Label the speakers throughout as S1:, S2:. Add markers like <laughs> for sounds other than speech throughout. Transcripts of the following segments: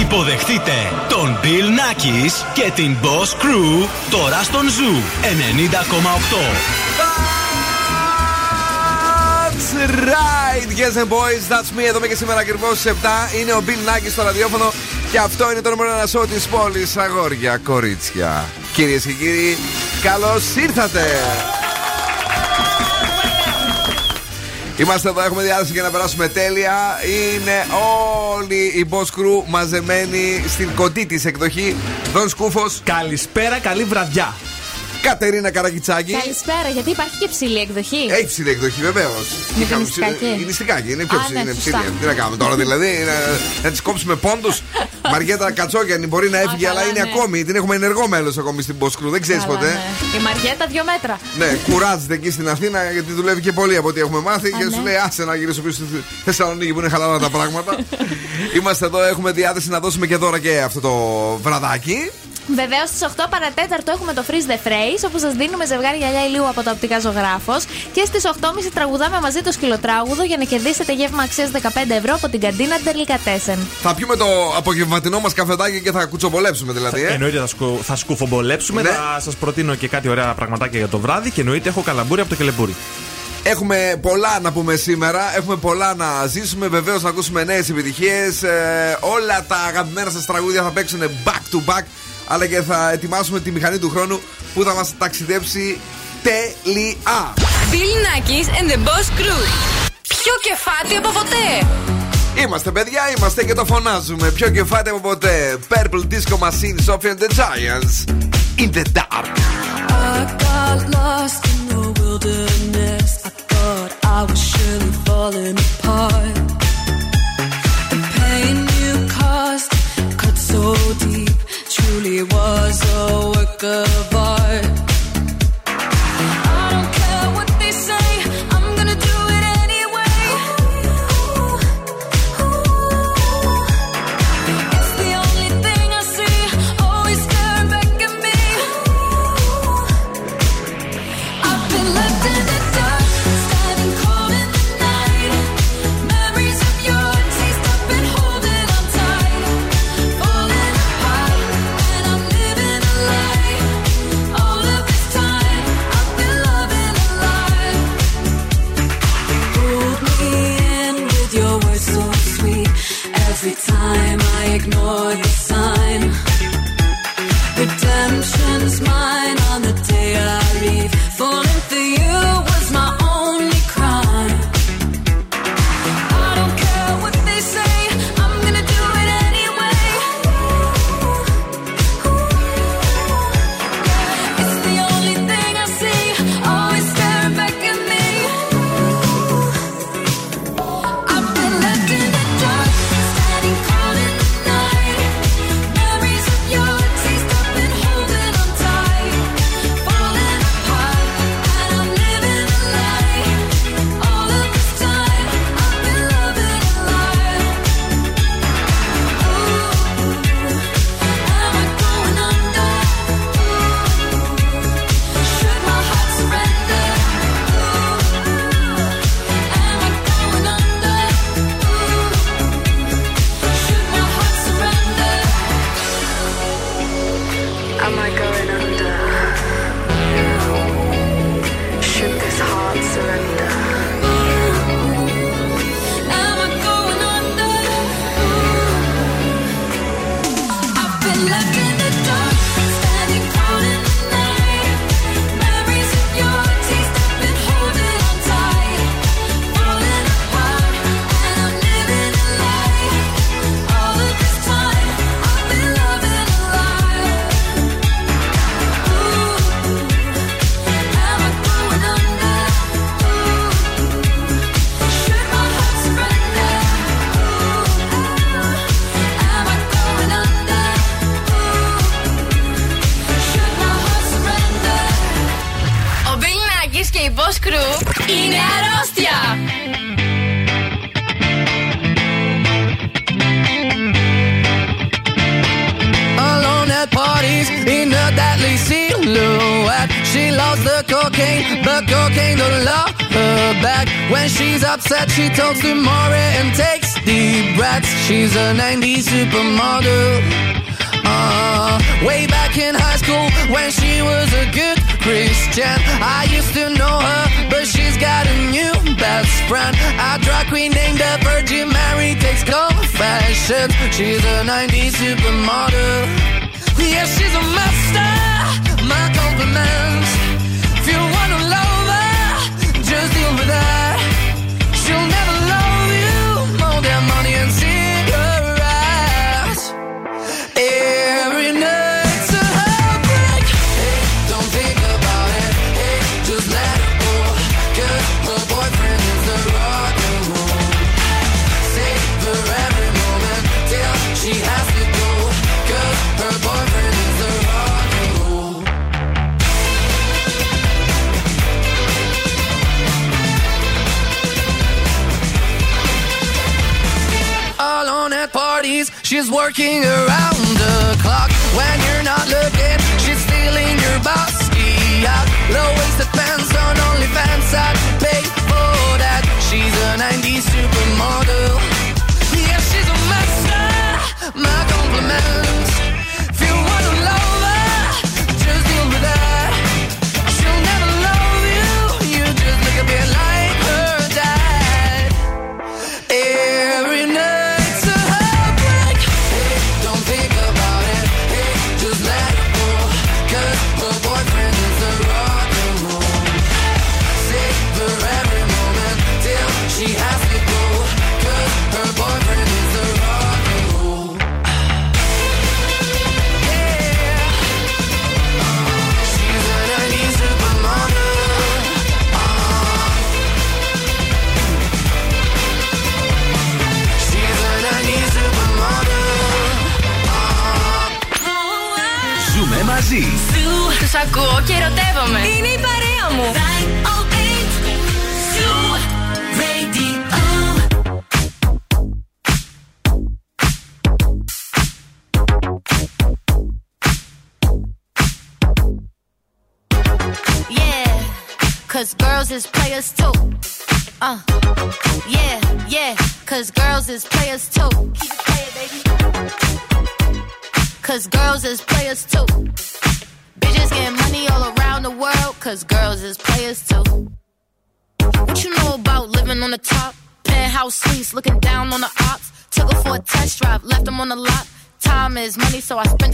S1: Υποδεχτείτε τον Bill Nackis και την Boss Crew τώρα στον Zoo 90,8
S2: right, yes and boys, that's me. Εδώ και σήμερα ακριβώς στις 7 είναι ο Bill Νάκη στο ραδιόφωνο και αυτό είναι το νούμερο ένα σώμα της πόλης. Αγόρια, κορίτσια. Κυρίες και κύριοι, καλώς ήρθατε. Είμαστε εδώ, έχουμε διάθεση για να περάσουμε τέλεια. Είναι όλοι οι Boss Crew μαζεμένοι στην κοντή της εκδοχή. Δον Σκούφος.
S3: Καλησπέρα, καλή βραδιά.
S2: Κατερίνα Καρακιτσάκη.
S4: Καλησπέρα, γιατί υπάρχει και ψηλή εκδοχή.
S2: Έχει ψηλή εκδοχή, βεβαίως.
S4: Είναι το νηστικάκι.
S2: Είναι νηστικάκι, είναι πιο ψηλή. είναι ψηλή. Τι να κάνουμε τώρα, δηλαδή, να τη κόψουμε πόντους. <laughs> Μαριέτα Κατσόγιανη μπορεί να έφυγε, αλλά είναι ναι. ακόμη. Την έχουμε ενεργό μέλος ακόμη στην Ποσκρού, δεν ξέρεις ποτέ.
S4: Ναι. Η Μαριέτα δύο μέτρα.
S2: Ναι, κουράζεται εκεί στην Αθήνα γιατί δουλεύει και πολύ από ό,τι έχουμε μάθει και σου ναι. λέει άσε να γυρίσω πίσω στη Θεσσαλονίκη που είναι χαλαρά τα πράγματα. <laughs> Είμαστε εδώ, έχουμε διάθεση να δώσουμε και τώρα και αυτό το βραδάκι.
S4: Βεβαίως στις 8 παρατέταρτο έχουμε το Freeze the Phrase, όπου σας δίνουμε ζευγάρι γυαλιά ηλίου από το οπτικά ζωγράφος. Και στις 8.30 τραγουδάμε μαζί το σκυλοτράγουδο για να κερδίσετε γεύμα αξίας 15 ευρώ από την καντίνα Delicatessen.
S2: Θα πιούμε το απογευματινό μας καφεδάκι και θα κουτσομπολέψουμε δηλαδή. Ε;
S3: Εννοείται θα, σκου, θα σκουφομπολέψουμε. Ναι. Θα σας προτείνω και κάτι ωραία πραγματάκια για το βράδυ. Και εννοείται έχω καλαμπούρι από το κελεμπούρι.
S2: Έχουμε πολλά να πούμε σήμερα. Έχουμε πολλά να ζήσουμε. Βεβαίως να ακούσουμε νέες επιτυχίες. Ε, όλα τα αγαπημένα σας τραγούδια θα παίξουν back to back αλλά και θα ετοιμάσουμε τη μηχανή του χρόνου που θα μας ταξιδέψει τέλεια.
S5: Bill Nackis and the Boss Crew. Πιο κεφάτι από ποτέ.
S2: Είμαστε παιδιά, είμαστε και το φωνάζουμε. Πιο κεφάτι από ποτέ. Purple Disco Machine, Sophie and the Giants. In the dark. I got lost in the wilderness. I thought I was surely falling apart. The pain you caused cut so deep. Truly was a work of art.
S6: Every time I ignore the sign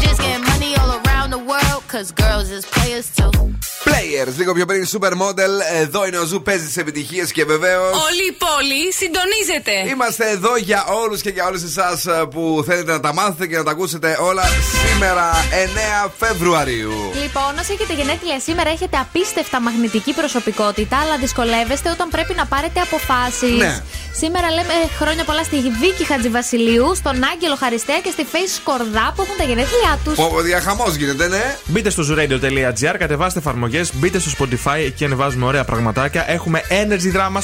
S7: Bitches getting money all around the world, cause girls is players too.
S2: Players, λίγο πιο πριν Supermodel. Εδώ είναι ο Zoo, παίζει τις επιτυχίες και βεβαίως.
S5: Όλη η πόλη συντονίζεται.
S2: Είμαστε εδώ για όλους και για όλες εσάς που θέλετε να τα μάθετε και να τα ακούσετε όλα σήμερα 9 Φεβρουαρίου.
S4: Λοιπόν, όσοι έχετε γενέθλια σήμερα, έχετε απίστευτα μαγνητική προσωπικότητα, αλλά δυσκολεύεστε όταν πρέπει να πάρετε αποφάσεις.
S2: Ναι.
S4: Σήμερα λέμε χρόνια πολλά στη Βίκη Χατζηβασιλείου, στον Άγγελο Χαριστέα και στη Face Σκορδά που έχουν τα γενέθλιά τους.
S2: Πω, διαχαμός γίνεται, ναι.
S3: Μπείτε στο zuradio.gr, κατεβάστε εφαρμογές, μπείτε στο Spotify, εκεί ανεβάζουμε ωραία πραγματάκια. Έχουμε Energy Drama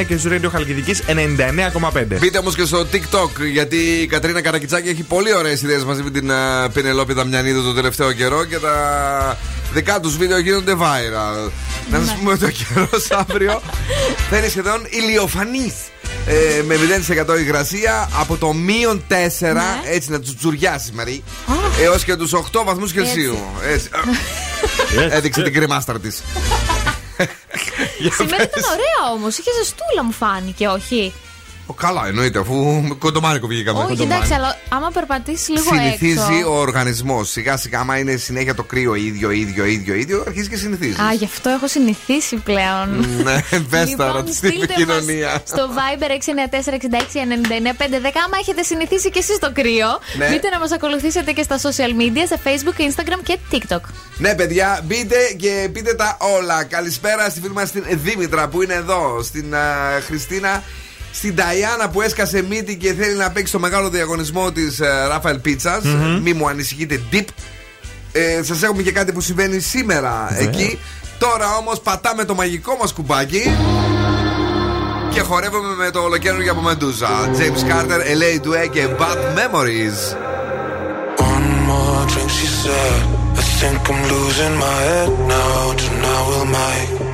S3: 88,9 και Zuradio Χαλκιδικής 99,5.
S2: Μπείτε όμως και στο TikTok, γιατί η Κατρίνα Καρακιτσάκη έχει πολύ ωραίες ιδέες μαζί με την uh, Πινελόπη Δαμιανίδου το τελευταίο καιρό και τα δικά τους βίντεο γίνονται viral. Να σας πούμε ότι ο καιρός αύριο <laughs> θα είναι σχεδόν ηλιοφανή. Ε, με 0% υγρασία από το μείον 4, έτσι να τους τσουριάσει Μαρή, έως και τους 8 βαθμούς Κελσίου. Έτσι. <laughs> Έδειξε την κρεμάστρα της. <laughs>
S4: Σήμερα ήταν ωραία όμως. Είχε ζεστούλα μου φάνηκε, όχι;
S2: Ο, καλά, εννοείται, αφού κοντομάνικο βγήκαμε.
S4: Όχι, εντάξει, αλλά άμα περπατήσεις λίγο
S2: Συνηθίζει
S4: έξω.
S2: ο οργανισμός. Σιγά σιγά, άμα είναι συνέχεια το κρύο ίδιο, ίδιο, ίδιο, ίδιο, αρχίζεις και συνηθίζεις.
S4: Α, γι' αυτό έχω συνηθίσει πλέον.
S2: Ναι, <laughs> πες τώρα
S4: Λοιπόν,
S2: στην
S4: στείλτε
S2: επικοινωνία.
S4: μας Στο Viber 694-6699-510 άμα έχετε συνηθίσει και εσείς το κρύο.
S2: Ναι.
S4: Μπείτε να μας ακολουθήσετε και στα social media, σε Facebook, Instagram και TikTok.
S2: Ναι, παιδιά, μπείτε και πείτε τα όλα. Καλησπέρα στη φίλη μας την Δήμητρα που είναι εδώ, στην α, Χριστίνα, στην Ταϊάννα που έσκασε μύτη και θέλει να παίξει το μεγάλο διαγωνισμό της Ράφαελ Πίτσα. Μη μου ανησυχείτε, deep. Ε, Σας έχουμε και κάτι που συμβαίνει σήμερα εκεί. Τώρα όμως πατάμε το μαγικό μας κουμπάκι. Και χορεύουμε με το ολοκαίρι από Μεντούζα. James Carter, LA Due και Bad Memories.
S8: One more drink, she said. I think I'm losing my head now. Tonight we'll make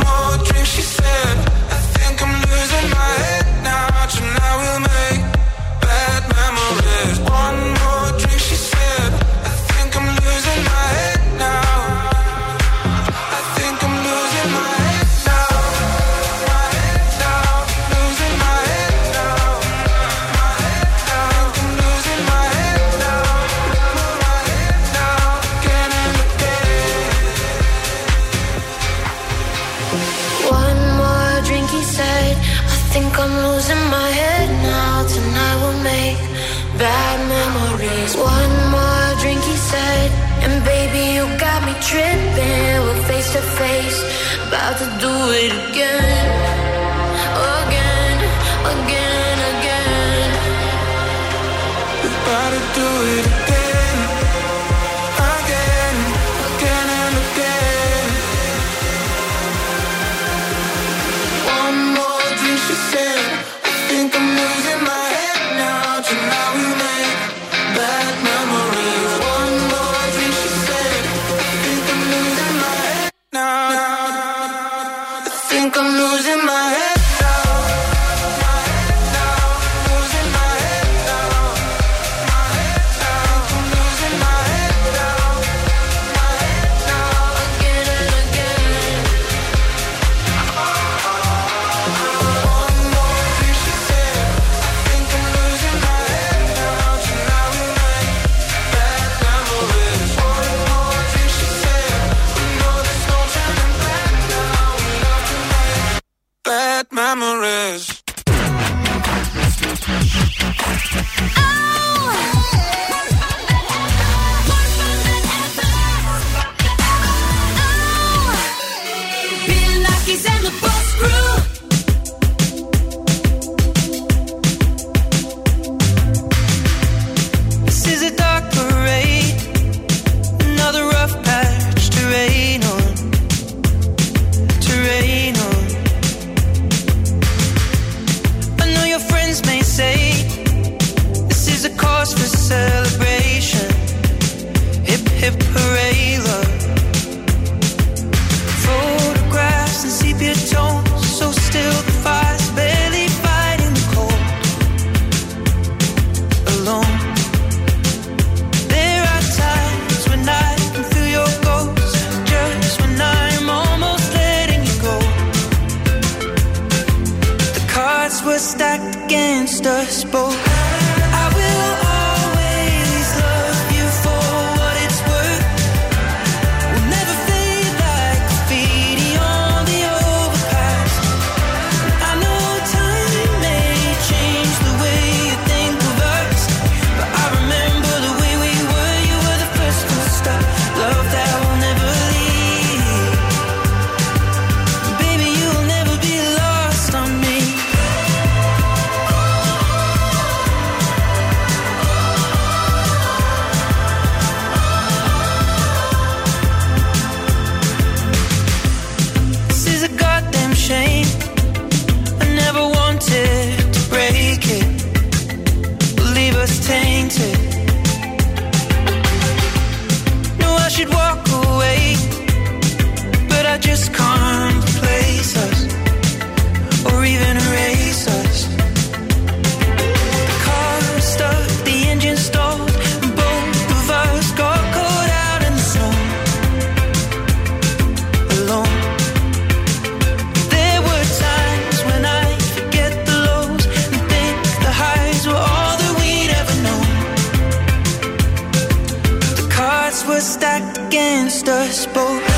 S7: it
S9: against us both.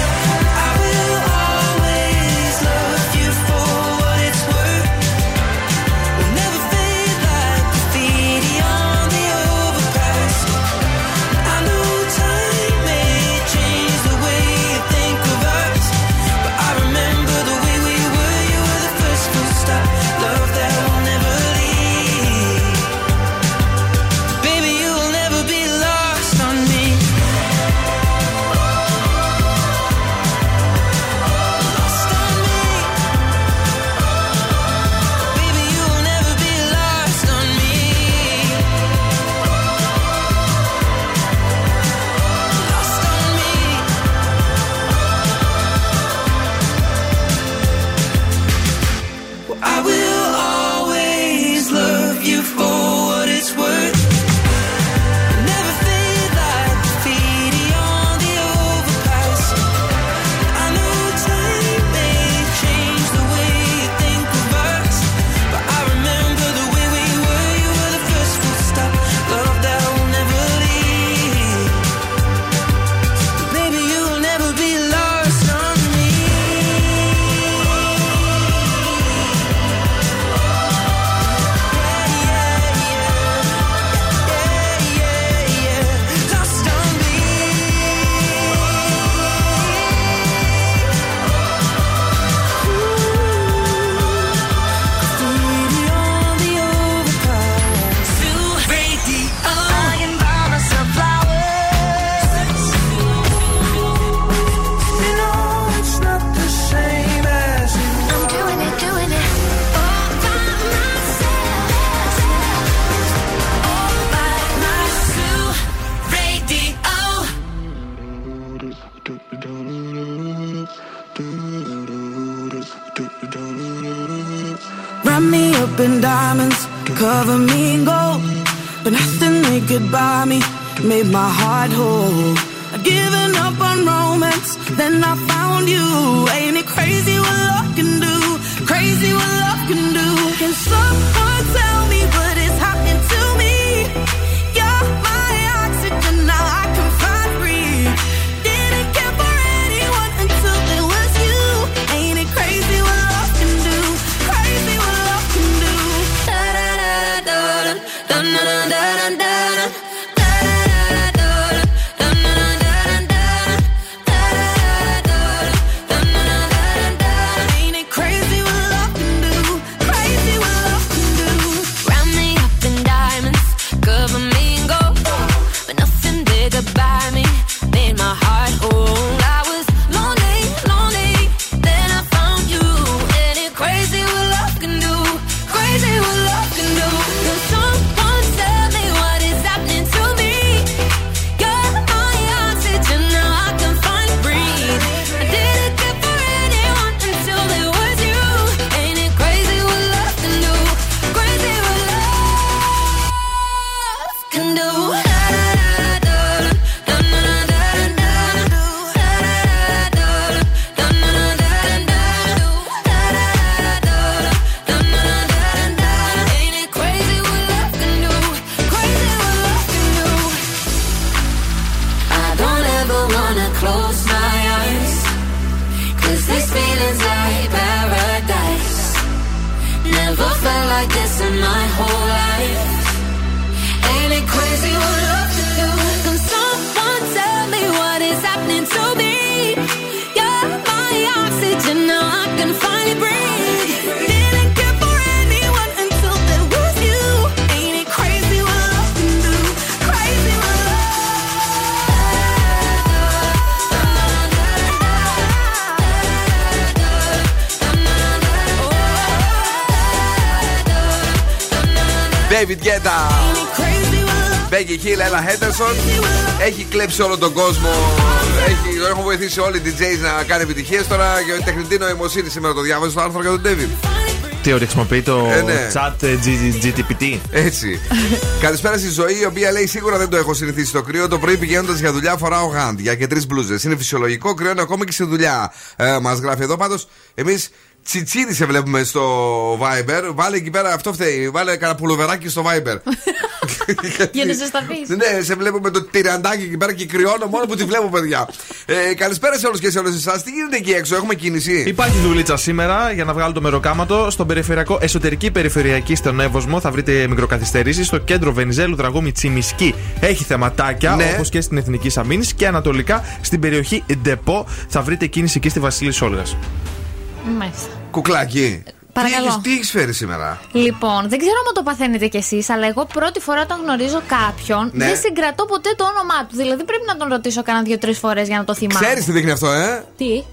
S2: Henderson έχει κλέψει όλο τον κόσμο. Έχει, έχουν βοηθήσει όλοι οι DJs να κάνει επιτυχίες. Τώρα και η τεχνητή νοημοσύνη σήμερα το διάβαζε στο άρθρο για τον David.
S3: Τι ωραία, χρησιμοποιεί το
S2: ε, ναι.
S3: chat ε, GTPT.
S2: Έτσι. <laughs> Καλησπέρα στη ζωή, η οποία λέει σίγουρα δεν το έχω συνηθίσει το κρύο. Το πρωί πηγαίνοντας για δουλειά φοράω γάντια και τρεις μπλούζες. Είναι φυσιολογικό, κρυώνει ακόμα και στη δουλειά. Ε, Μας γράφει εδώ πάντως, εμείς Τσιτσίδη σε βλέπουμε στο Viber. Βάλε εκεί πέρα αυτό φταίει. Βάλε κανένα πουλοβεράκι στο Viber. <laughs> <laughs>
S4: Για να ζεσταθείς.
S2: ναι, σε βλέπουμε το τυραντάκι εκεί πέρα και κρυώνω μόνο που τη βλέπω, παιδιά. Ε, καλησπέρα σε όλους και σε όλες εσάς. Τι γίνεται εκεί έξω, έχουμε κίνηση;
S3: Υπάρχει δουλίτσα σήμερα για να βγάλω το μεροκάματο. Στον περιφερειακό, εσωτερική περιφερειακή στον Εύωσμο θα βρείτε μικροκαθυστερήσεις. Στο κέντρο Βενιζέλου Δραγούμη Τσιμισκή έχει θεματάκια
S2: Ναι.
S3: όπως και στην Εθνική Αμήνη. Και ανατολικά στην περιοχή Ντεπό θα βρείτε κίνηση εκεί στη Βασίλη Όλγα.
S4: Μάλιστα.
S2: Κουκλάκι.
S4: Παρακαλώ.
S2: Τι έχεις- Τι έχεις φέρει σήμερα;
S4: Λοιπόν, δεν ξέρω αν το παθαίνετε κι εσείς, αλλά εγώ πρώτη φορά όταν γνωρίζω κάποιον
S2: Ναι.
S4: δεν συγκρατώ ποτέ το όνομά του. Δηλαδή πρέπει να τον ρωτήσω κάνα δύο-τρεις φορές για να το θυμάμαι.
S2: Ξέρεις τι δείχνει αυτό, ε;
S4: Τι;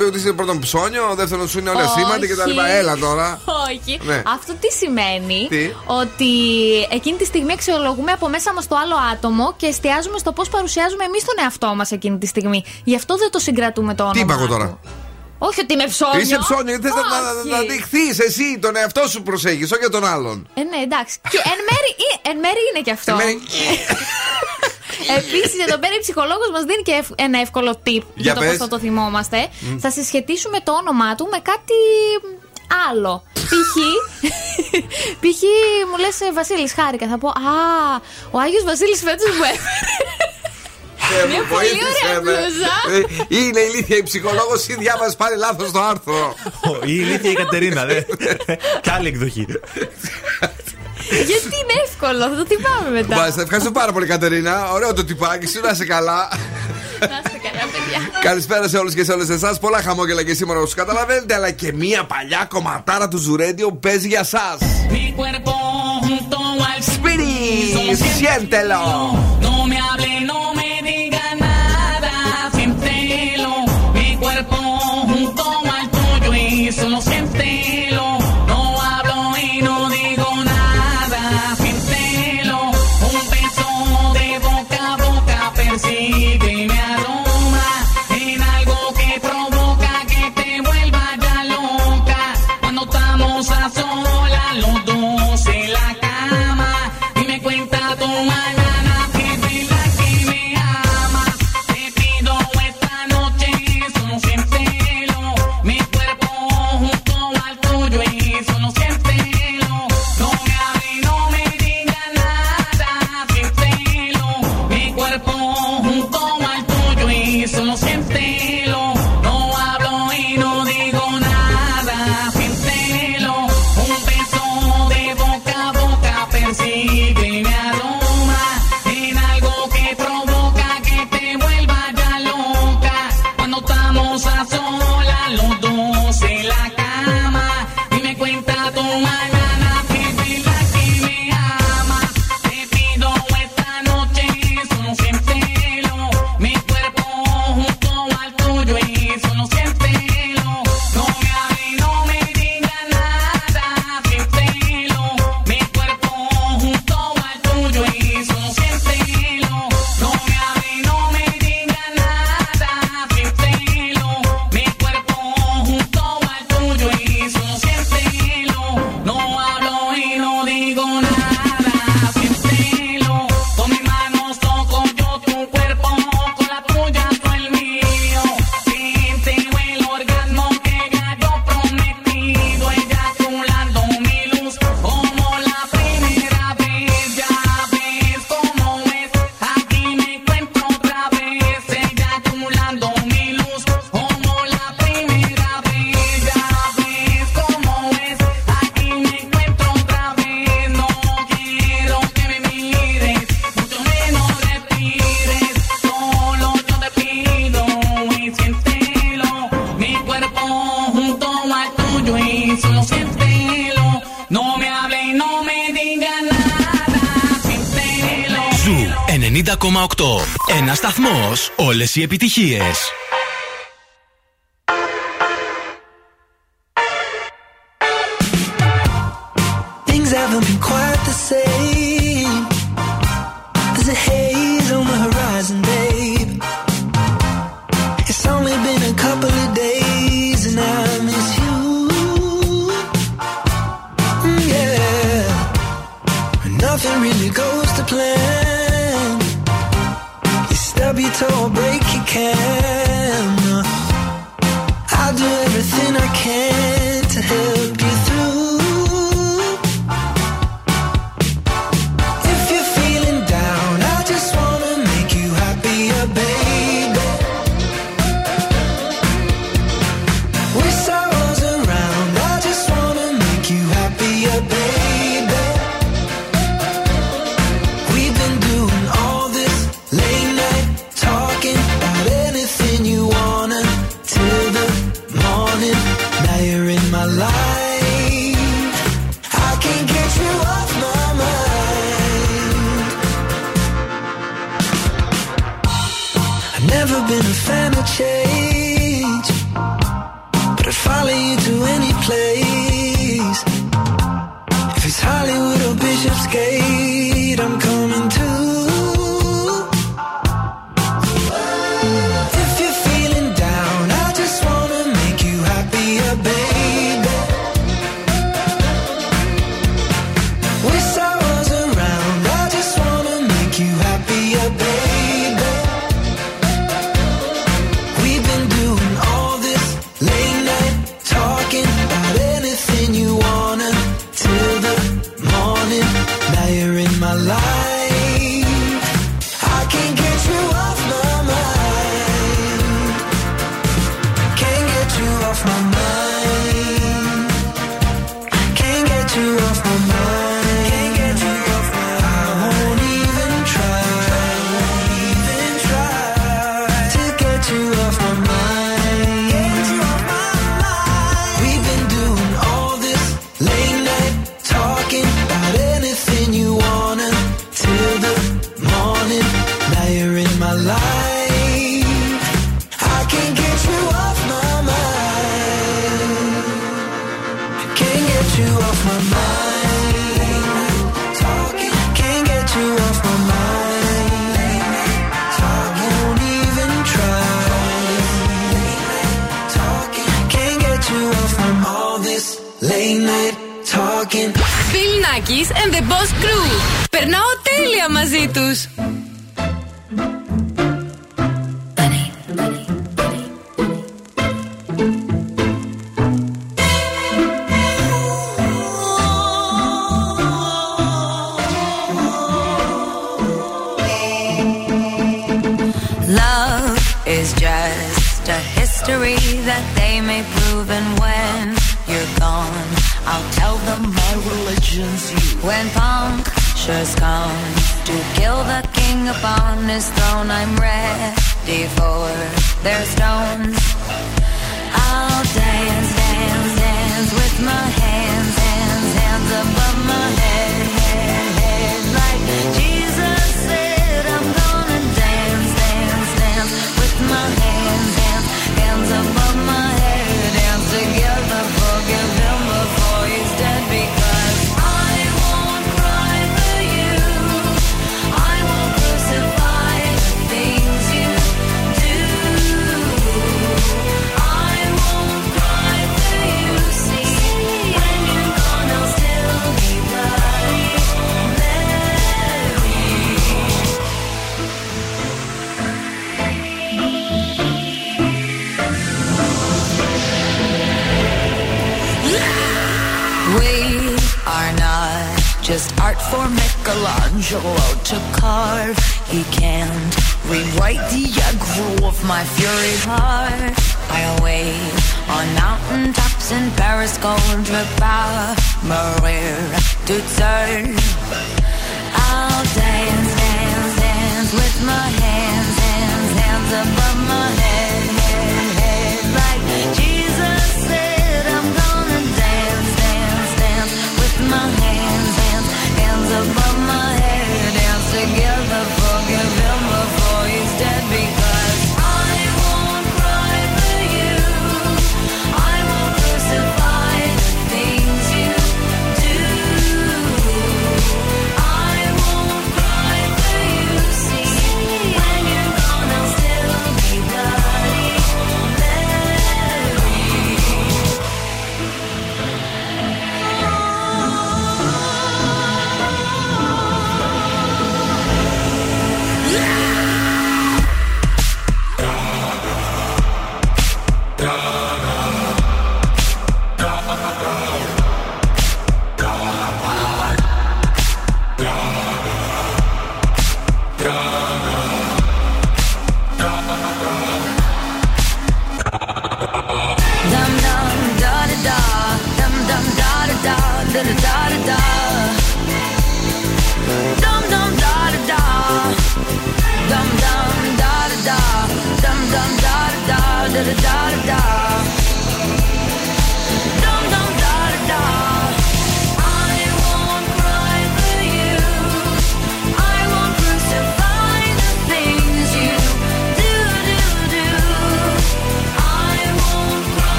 S2: Ε, ότι είσαι πρώτον ψώνιο, δεύτερον σου είναι όλα
S4: Όχι.
S2: σήμαντα και τα λοιπά. Έλα τώρα.
S4: Όχι.
S2: Ναι.
S4: Αυτό τι σημαίνει;
S2: Τι;
S4: ότι εκείνη τη στιγμή αξιολογούμε από μέσα μας το άλλο άτομο και εστιάζουμε στο πώς παρουσιάζουμε εμείς τον εαυτό μας εκείνη τη στιγμή. Γι' αυτό δεν το συγκρατούμε το όνομα.
S2: Τι είπα εγώ
S4: του.
S2: Τώρα.
S4: Όχι ότι είμαι ψώνιο.
S2: Είσαι ψώνιο, γιατί θες να, να,
S4: Όχι.
S2: να δειχθείς εσύ τον εαυτό σου προσέχεις, όχι για τον άλλον.
S4: Ε, ναι, εντάξει. Και εν μέρη, ε, εν μέρη είναι και αυτό.
S2: Εν μέρη- <laughs>
S4: Επίσης, εδώ πέρα η ψυχολόγος μας δίνει και ευ- ένα εύκολο tip για,
S2: Για
S4: το
S2: πες.
S4: πώς θα το θυμόμαστε. Θα συσχετίσουμε το όνομά του με κάτι άλλο. Π.χ. <laughs> π.χ. μου λες Βασίλης, χάρηκα. Θα πω Α, ο Άγιος Βασίλης φέτο μου έφερε.
S2: Ε,
S4: Μια
S2: μου
S4: πολύ
S2: βοήθησε
S4: ωραία
S2: με.
S4: μπλούζα.
S2: Ε, Είναι ηλίθια η ψυχολόγος ή διάβασε πάλι λάθος το άρθρο.
S3: Η ηλίθια η Κατερίνα, δε. Κι άλλη εκδοχή.
S4: Γιατί είναι εύκολο, θα το θυμάμαι μετά.
S2: Μάλιστα, ευχαριστώ πάρα πολύ, Κατερίνα. Ωραίο το τυπάκι σου, να είσαι καλά.
S4: Να είστε καλά, παιδιά.
S2: Καλησπέρα σε όλους και σε όλες εσάς. Πολλά χαμόγελα και σήμερα όπως καταλαβαίνετε, αλλά και μία παλιά κομματάρα του Ζουρέντιο που παίζει για εσά.
S10: Mi cuerpo junto al
S2: Σπίτι,
S10: siéntelo.
S1: Όλες οι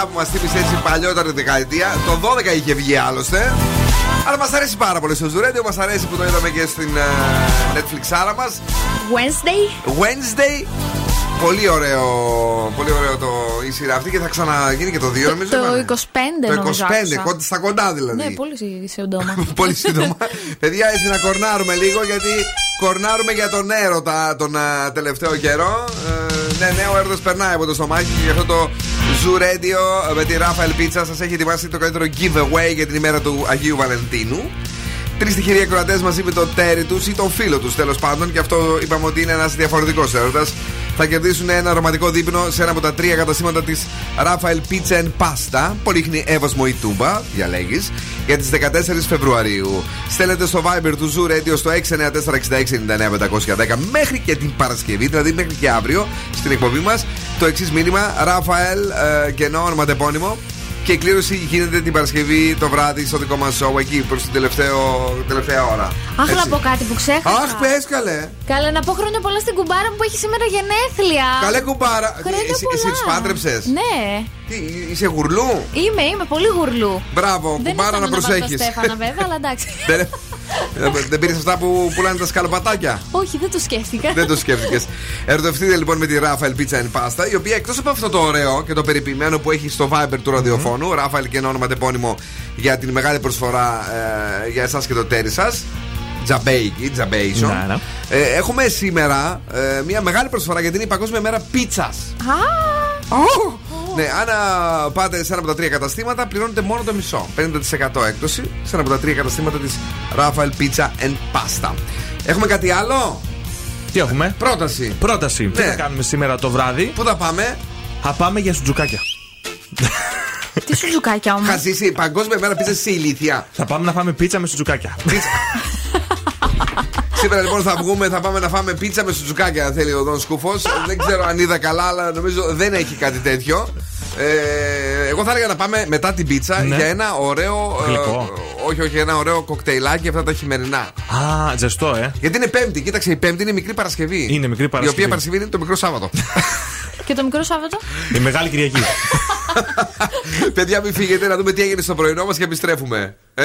S2: πραγματικά που μας θύμισε έτσι παλιότερη δεκαετία. Το 12 είχε βγει άλλωστε. Αλλά μας αρέσει πάρα πολύ στο Ζουρέντιο, μας αρέσει που το είδαμε και στην ε, Netflix άρα μας.
S4: Wednesday.
S2: Wednesday. Πολύ ωραίο, πολύ ωραίο το, η σειρά αυτή και θα ξαναγίνει και το 2 νομίζω.
S4: Το
S2: είπαμε.
S4: 25
S2: Το 25,
S4: νομίζω άκουσα.
S2: κοντά- στα κοντά δηλαδή.
S4: Ναι, πολύ σύντομα. <laughs>
S2: Πολύ σύντομα. Παιδιά, έτσι να κορνάρουμε λίγο γιατί κορνάρουμε για τον έρωτα τον α, τελευταίο καιρό. Ε, ναι, ναι, ο έρωτας περνάει από το στομάχι και γι' αυτό το Zoo Radio με τη Rafael Pizza σας έχει ετοιμάσει το καλύτερο giveaway για την ημέρα του Αγίου Βαλεντίνου. Τρεις τυχεροί ακροατές μαζί με το τέρι τους ή τον φίλο τους τέλος πάντων, και αυτό είπαμε ότι είναι ένας διαφορετικός έρωτας. Θα κερδίσουν ένα ρομαντικό δείπνο σε ένα από τα τρία καταστήματα της Rafael Pizza and Pasta, Πολύχνη Εύωσμο ή Τούμπα, διαλέγεις, για τις 14 Φεβρουαρίου. Στέλνετε στο Viber του Zoo Radio στο 694-6699-510 μέχρι και την Παρασκευή, δηλαδή μέχρι και αύριο στην εκπομπή μας, το εξής μήνυμα: Rafael, ε, κενό ονοματεπώνυμο, και η κλήρωση γίνεται την Παρασκευή το βράδυ στο δικό μας show εκεί προς την τελευταίο, τελευταία ώρα.
S4: Αχ, να
S2: Έτσι.
S4: πω κάτι που ξέχασα.
S2: Αχ, πες καλέ.
S4: Καλά, να πω χρόνια πολλά στην κουμπάρα μου που έχει σήμερα γενέθλια.
S2: Καλέ κουμπάρα.
S4: Χρόνια
S2: Εσύ, εσύ
S4: πολλά.
S2: τις πάντρεψες;
S4: Ναι.
S2: Τι, είσαι γουρλού;
S4: Είμαι, είμαι πολύ γουρλού.
S2: Μπράβο,
S4: Δεν
S2: κουμπάρα να
S4: αισθάνομαι βάλω
S2: προσέχεις.
S4: Το Στέφανα, βέβαια, αλλά εντάξει. <laughs>
S2: δεν δεν πήρες αυτά που πουλάνε τα σκαλοπατάκια;
S4: Όχι, δεν το σκέφτηκα.
S2: Δεν το σκέφτηκες. Ερωτευτείτε λοιπόν με τη Rafael Pizza and Pasta, η οποία εκτός από αυτό το ωραίο και το περιποιημένο που έχει στο Viber του ραδιοφώνου, Rafael και ένα ονοματεπώνυμο για την μεγάλη προσφορά ε, για εσάς και το ταίρι σας. Τζαμπέικι, Τζαμπέισον.
S3: Ναι, ναι.
S2: Ε, έχουμε σήμερα ε, μια μεγάλη προσφορά γιατί είναι η Παγκόσμια Μέρα Πίτσας.
S4: Α,
S2: Ναι, αν α, πάτε σε ένα από τα τρία καταστήματα, πληρώνετε μόνο το μισό. 50% έκπτωση σε ένα από τα τρία καταστήματα της Rafael Pizza and Pasta. Έχουμε κάτι άλλο;
S3: Τι έχουμε;
S2: Πρόταση.
S3: Πρόταση. Τι
S2: Ναι.
S3: θα κάνουμε σήμερα το βράδυ;
S2: Πού θα πάμε;
S3: Θα πάμε για σουτζουκάκια.
S4: τι σουτζουκάκια όμως;
S2: Θα ζήσει η Παγκόσμια Μέρα Πίτσας σε ηλίθεια.
S3: Θα πάμε να φάμε πίτσα με σουτζουκάκια. <laughs>
S2: Σήμερα λοιπόν θα βγούμε, θα πάμε να φάμε πίτσα με σουτζουκάκια, αν θέλει ο Δον Σκούφος. Δεν ξέρω αν είδα καλά, αλλά νομίζω δεν έχει κάτι τέτοιο. Ε, εγώ θα έλεγα να πάμε μετά την πίτσα
S3: Ναι.
S2: για ένα ωραίο. ε,
S3: Γλυκό.
S2: όχι, όχι, ένα ωραίο κοκτέιλάκι αυτά τα χειμερινά.
S3: Α, ζεστό, ε.
S2: Γιατί είναι Πέμπτη, κοίταξε, η Πέμπτη είναι μικρή Παρασκευή.
S3: Είναι μικρή
S2: Η
S3: Παρασκευή.
S2: οποία Παρασκευή είναι το μικρό Σάββατο. <laughs>
S4: Και το μικρό Σάββατο;
S3: Η Μεγάλη Κυριακή. <laughs>
S2: Παιδιά, μην φύγετε να δούμε τι έγινε στο πρωινό μας και επιστρέφουμε. Ε;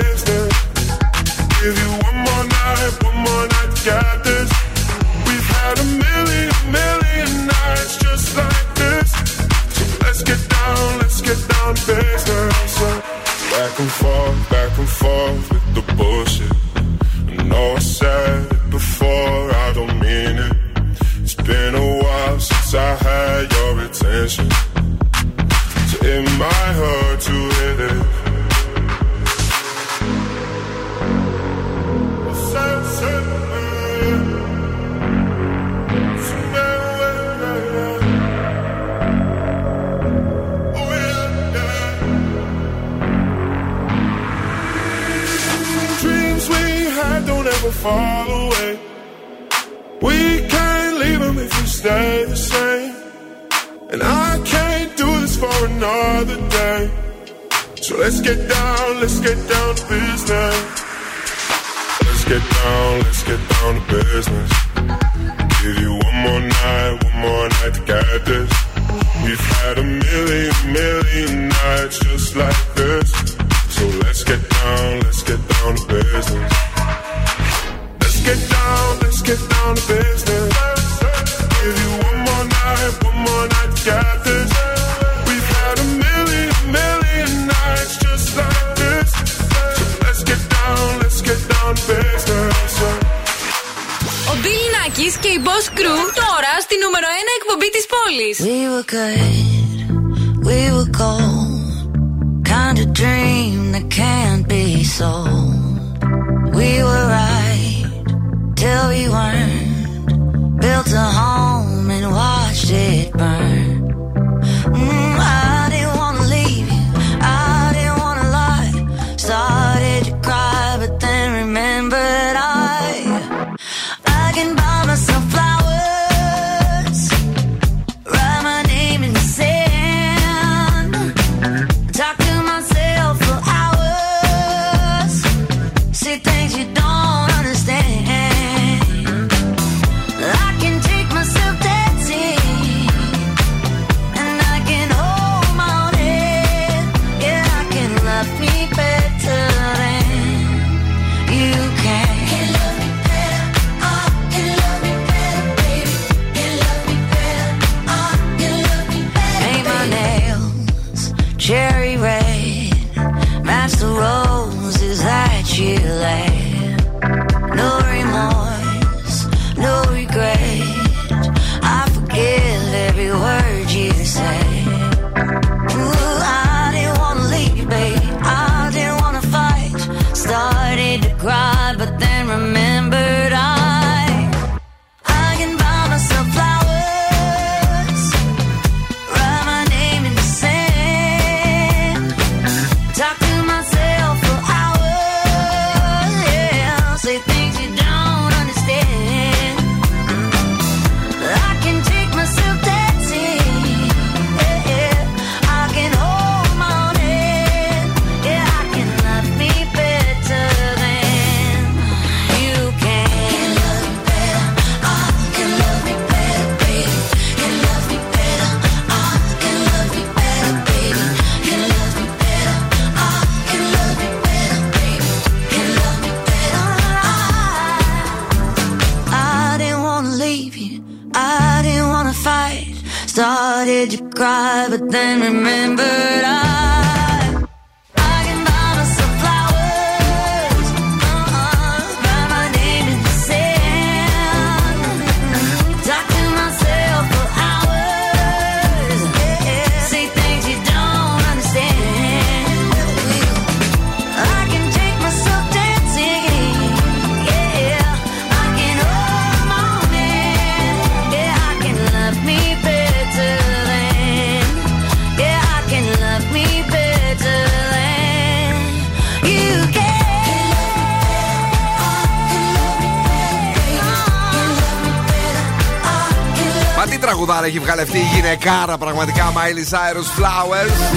S2: γυναικάρα πραγματικά Miley Cyrus Flowers.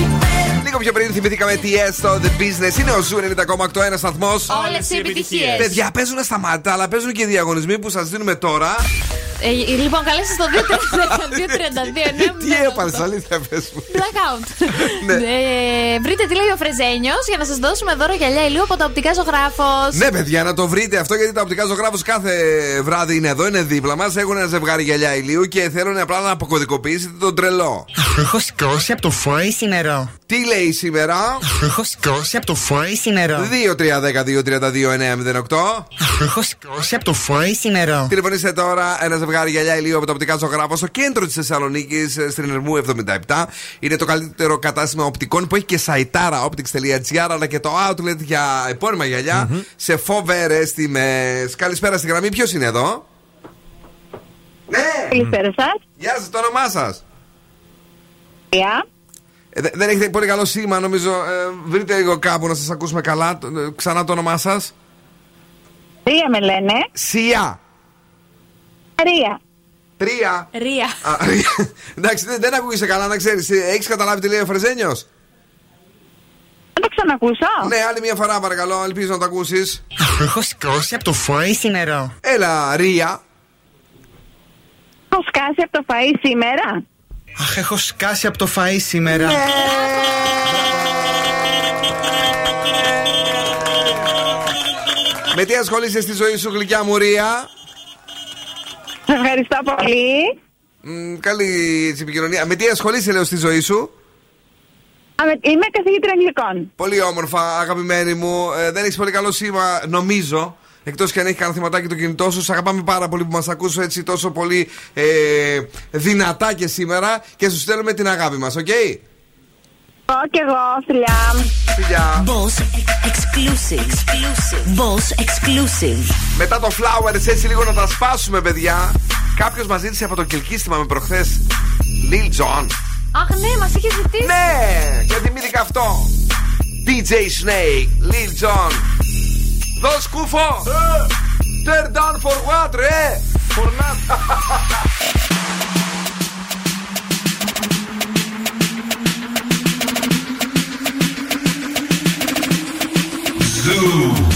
S2: Λίγο πιο πριν θυμηθήκαμε Tiësto The Business. Είναι ο Zoo 90,8 σταθμός.
S4: Όλες οι επιτυχίες
S2: Παιδιά παίζουν ασταμάτητα, αλλά παίζουν και οι διαγωνισμοί που σας δίνουμε τώρα.
S4: Ε, λοιπόν, καλέστε στο 232-9.
S2: Τι ναι, ναι, έπαθε, ναι. αλήθεια, πες μου.
S4: Blackout. <laughs> Ε, βρείτε τι λέει ο Φρεζένιος για να σας δώσουμε δώρο γυαλιά ηλίου από τα οπτικά ζωγράφος.
S2: Ναι, παιδιά, να το βρείτε αυτό γιατί τα οπτικά ζωγράφος κάθε βράδυ είναι εδώ, είναι δίπλα μας. Έχουν ένα ζευγάρι γυαλιά ηλίου και θέλουν απλά να αποκωδικοποιήσετε τον τρελό.
S11: Έχω σκώσει από το φόη νερό.
S2: Τι λέει σήμερα;
S11: Έχω σκώσει από το φόη νερό.
S2: 2-3-10-2-32-9-08.
S11: Έχω σκώσει από το φόη νερό.
S2: Τηλεφωνήστε τώρα ένα ζευγάρι ζευγάρι γυαλιά ηλίου από τα οπτικά ζωγράφα στο κέντρο της Θεσσαλονίκης, ε, στην Ερμού 77. Είναι το καλύτερο κατάστημα οπτικών που έχει και σαϊτάρα optics.gr αλλά και το outlet για επώνυμα γυαλιά mm-hmm. σε φοβερές τιμές. Καλησπέρα στη γραμμή, ποιος είναι εδώ; Ναι!
S12: Καλησπέρα σας.
S2: Γεια σας, το όνομά σας;
S12: Yeah.
S2: Ε, δεν έχετε πολύ καλό σήμα, νομίζω. Ε, βρείτε λίγο κάπου να σας ακούσουμε καλά. Ε, ξανά το όνομά σας.
S12: Σία με λένε.
S2: Σία.
S12: Ρία.
S2: Τρία.
S4: Ρία.
S2: Εντάξει, δεν, δεν ακούγεσαι καλά, να ξέρεις. Ε, έχεις καταλάβει τι λέει ο Φρεζένιος;
S12: Δεν το ξανακούσα.
S2: Ναι, άλλη μια φορά παρακαλώ, ελπίζω να το ακούσεις.
S11: Έχω σκώσει από το φαί σήμερα.
S2: Έλα, Ρία.
S12: Έχω σκάσει από το φαΐ σήμερα.
S11: Αχ, έχω σκάσει από το φαΐ σήμερα. Ναι.
S2: Με τι ασχολείσαι στη ζωή σου, γλυκιά μου, Ρία;
S12: Σε ευχαριστώ πολύ.
S2: Μ, καλή έτσι, επικοινωνία. Με τι ασχολείσαι, λέω, στη ζωή σου;
S12: Α, με- Είμαι καθηγήτρια αγγλικών.
S2: Πολύ όμορφα, αγαπημένη μου. Ε, δεν έχεις πολύ καλό σήμα, νομίζω. Εκτός και αν έχει κανένα θεματάκι το κινητό σου, Σ' αγαπάμε πάρα πολύ που μας ακούς έτσι τόσο πολύ ε, δυνατά και σήμερα και σου στέλνουμε την αγάπη μας, οκ;
S12: Εγώ και εγώ, φιλιά.
S2: Φιλιά.
S13: Boss exclusive. exclusive. Boss exclusive.
S2: Μετά το Flowers, έτσι λίγο να τα σπάσουμε, παιδιά. Κάποιος μας ζήτησε από το κελκύστημα με προχθές. Lil Jon.
S4: Αχ, ναι, μας είχε ζητήσει.
S2: Ναι, και θυμήθηκα αυτό. DJ Snake, Lil Jon. Δώσ' κούφο. Turn down for what, ρε; For <laughs>
S14: Zoo.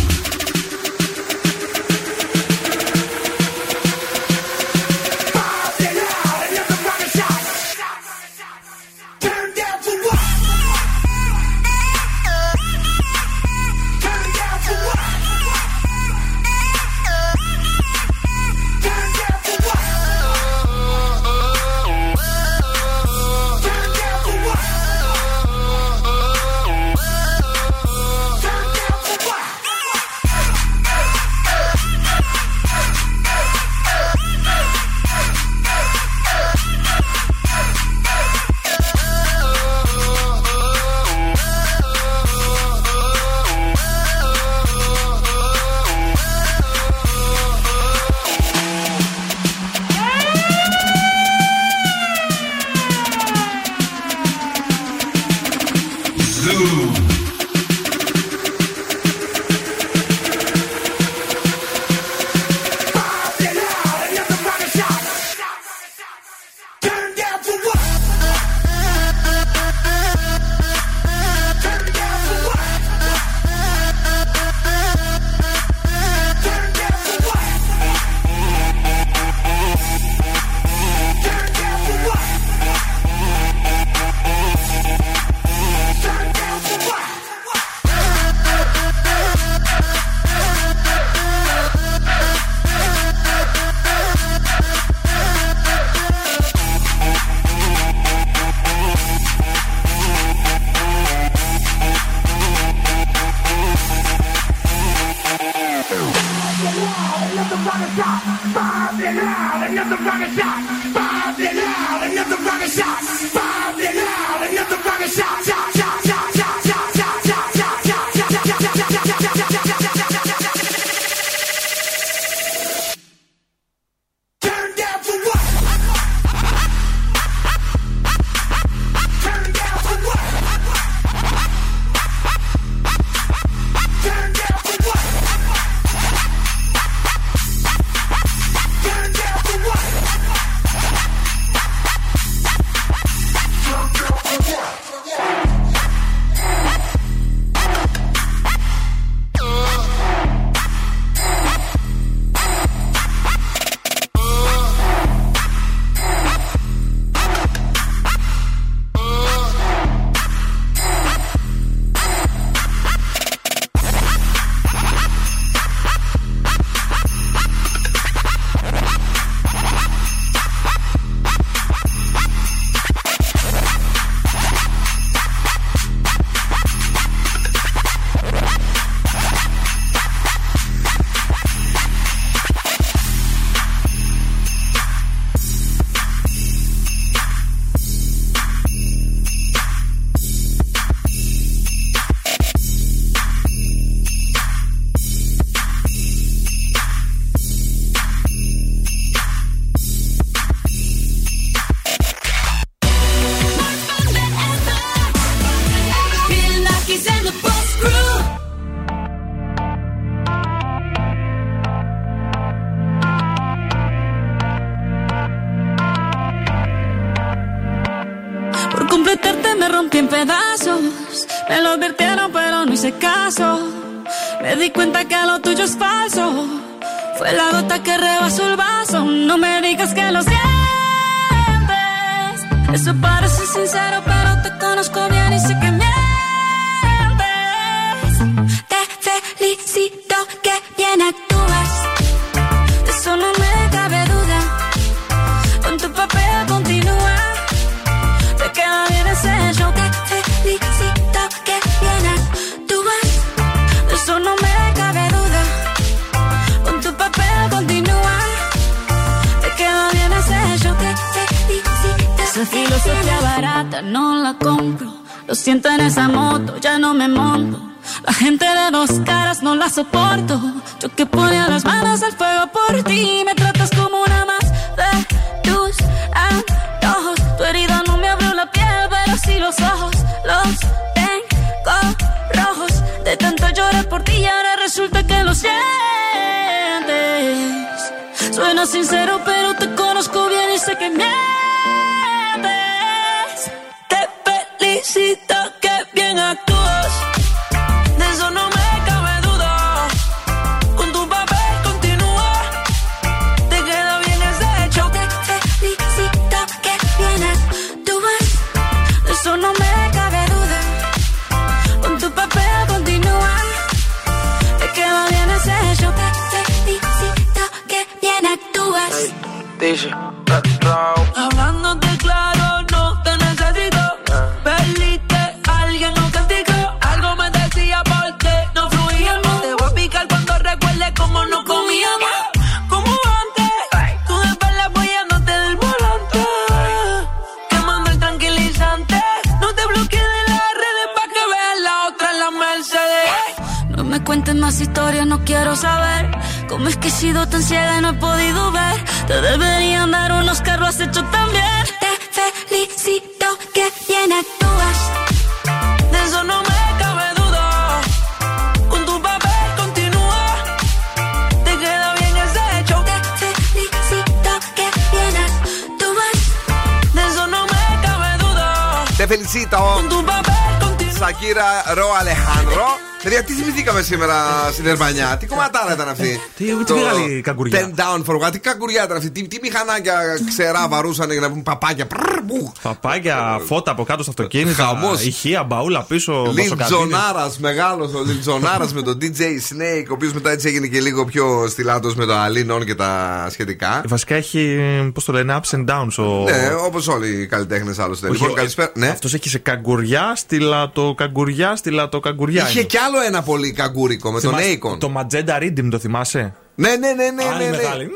S14: Σακύρα Ρο Αλεχάνδρο. Παιδιά, τι θυμηθήκαμε σήμερα στην Ερβανιά, τι κομματάρα ήταν αυτή;
S3: Τι, τι μεγάλη καγκουριά.
S14: 10 down for what, τι καγκουριά ήταν αυτή, τι, τι μηχανάκια ξερά βαρούσαν για να πούμε παπάκια; πρρρ, μπουχ.
S3: Παπάκια, φώτα από κάτω στα αυτοκίνητα.
S14: Χαμός.
S3: Ηχεία, μπαούλα πίσω. βασοκαρτίνες.
S14: Λιντζονάρας, μεγάλος ο Λιντζονάρας με τον DJ Snake, ο οποίος μετά έτσι έγινε και λίγο πιο στυλάτο με το Αλίνον και τα σχετικά.
S3: Βασικά έχει, πώς το λένε, ups and downs. Ο...
S14: Ναι, όπως όλοι οι καλλιτέχνες άλλωστε.
S3: Όχι,
S14: Λοιπόν,
S3: ο-
S14: καλησπέρα. Ναι.
S3: Αυτός έχει σε καγκουριά, στυλά το καγκουριά, στυλά το καγκουριά.
S14: Είχε
S3: είναι.
S14: κι άλλο ένα πολύ καγκούρικο με τον
S3: Θυμάσαι-
S14: Akon.
S3: Το Magenta Riddim το θυμάσαι;
S14: Ναι, ναι, ναι, ναι.
S3: Άλλη
S14: ναι, ναι.
S3: μεγάλη.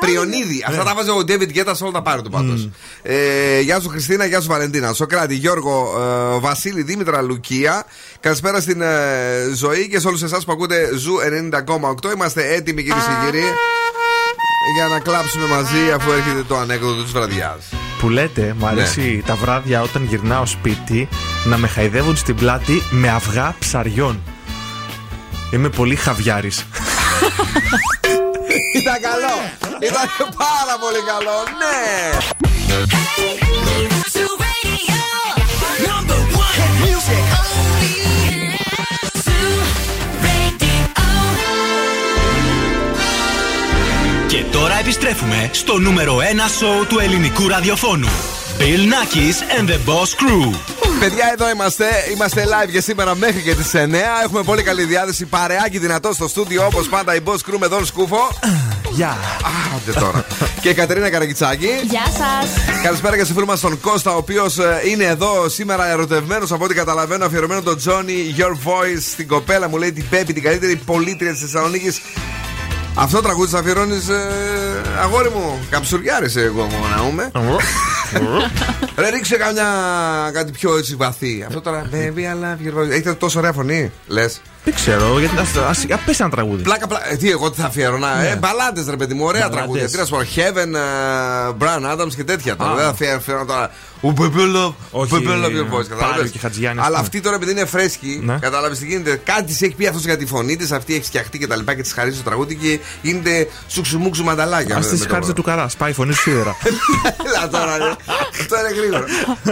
S14: Πριονίδη. Αυτά
S3: Ναι.
S14: τα βάζει ο David Guetta σε όλα τα πάρτι του πάντως. Ε, γεια σου Χριστίνα, γεια σου Βαλεντίνα. Σοκράτη, Γιώργο, ε, Βασίλη, Δήμητρα, Λουκία. Καλησπέρα στην ε, ζωή και σε όλους εσάς που ακούτε Zoo 90,8. Είμαστε έτοιμοι κυρίες και κύριοι για να κλάψουμε μαζί αφού έρχεται το ανέκδοτο της βραδιάς.
S3: Που λέτε, μου αρέσει
S14: Ναι.
S3: τα βράδια όταν γυρνάω σπίτι να με χαϊδεύουν στην πλάτη με αυγά ψαριών. Είμαι πολύ χαβιάρης.
S14: Ήταν καλό! Ήταν πάρα πολύ καλό, ναι!
S1: Και τώρα επιστρέφουμε στο νούμερο 1 σοου του ελληνικού ραδιοφώνου. Bill Nackis and the Boss Crew.
S14: Παιδιά, εδώ είμαστε. Είμαστε live για σήμερα μέχρι και τις 9. Έχουμε πολύ καλή διάθεση. Παρεάκι δυνατό στο στούντιο όπως πάντα η Boss Crew με τον Σκούφο.
S3: Γεια.
S14: Άντε τώρα. και η Κατερίνα Καραγκιτσάκη.
S4: Γεια σας.
S14: Καλησπέρα και στο φίλο μας τον Κώστα, ο οποίος είναι εδώ σήμερα ερωτευμένος από ό,τι καταλαβαίνω. Αφιερωμένο τον Johnny, Your Voice, στην κοπέλα μου λέει την Πέπη, την καλύτερη πολίτρια της Θεσσαλονίκης. Αυτό το τραγούδι θα αφιερώνεις, αγόρι μου. Καψουριάρη εγώ μόνο να είμαι. Ρε ρίξε καμιά κάτι πιο έτσι βαθύ. Αυτό τώρα. βέβαια, αλλά. Έχετε τόσο ωραία φωνή, λες.
S3: Δεν ξέρω, γιατί. Α πε ένα τραγούδι.
S9: Πλάκα, πλάκα. Ε, τι, εγώ τι θα αφιέρωνα.
S3: Ε, ναι.
S9: Ε, μπαλάντες, ρε παιδί μου, ωραία τραγούδια. Τι να σου πω, Heaven, ε, Bryan Adams και τέτοια. Τώρα. Δεν θα αφιέρωνα τώρα.
S3: Ουμπεμπέλο, ουμπεμπέλο,
S9: Αλλά
S3: ναι.
S9: αυτή τώρα επειδή είναι φρέσκη,
S3: ναι.
S9: κατάλαβες τι γίνεται; Κάτι σε έχει πει αυτός για τη φωνή της, αυτή έχει φτιαχτεί και τα λοιπά και της χαρίζει το τραγούδι και γίνεται σουξουμούξου μανταλάκια.
S3: Α τη χάριζε του καράς, πάει φωνή σου σίδερα. <laughs>
S9: Ελά τώρα, αυτό είναι γρήγορο.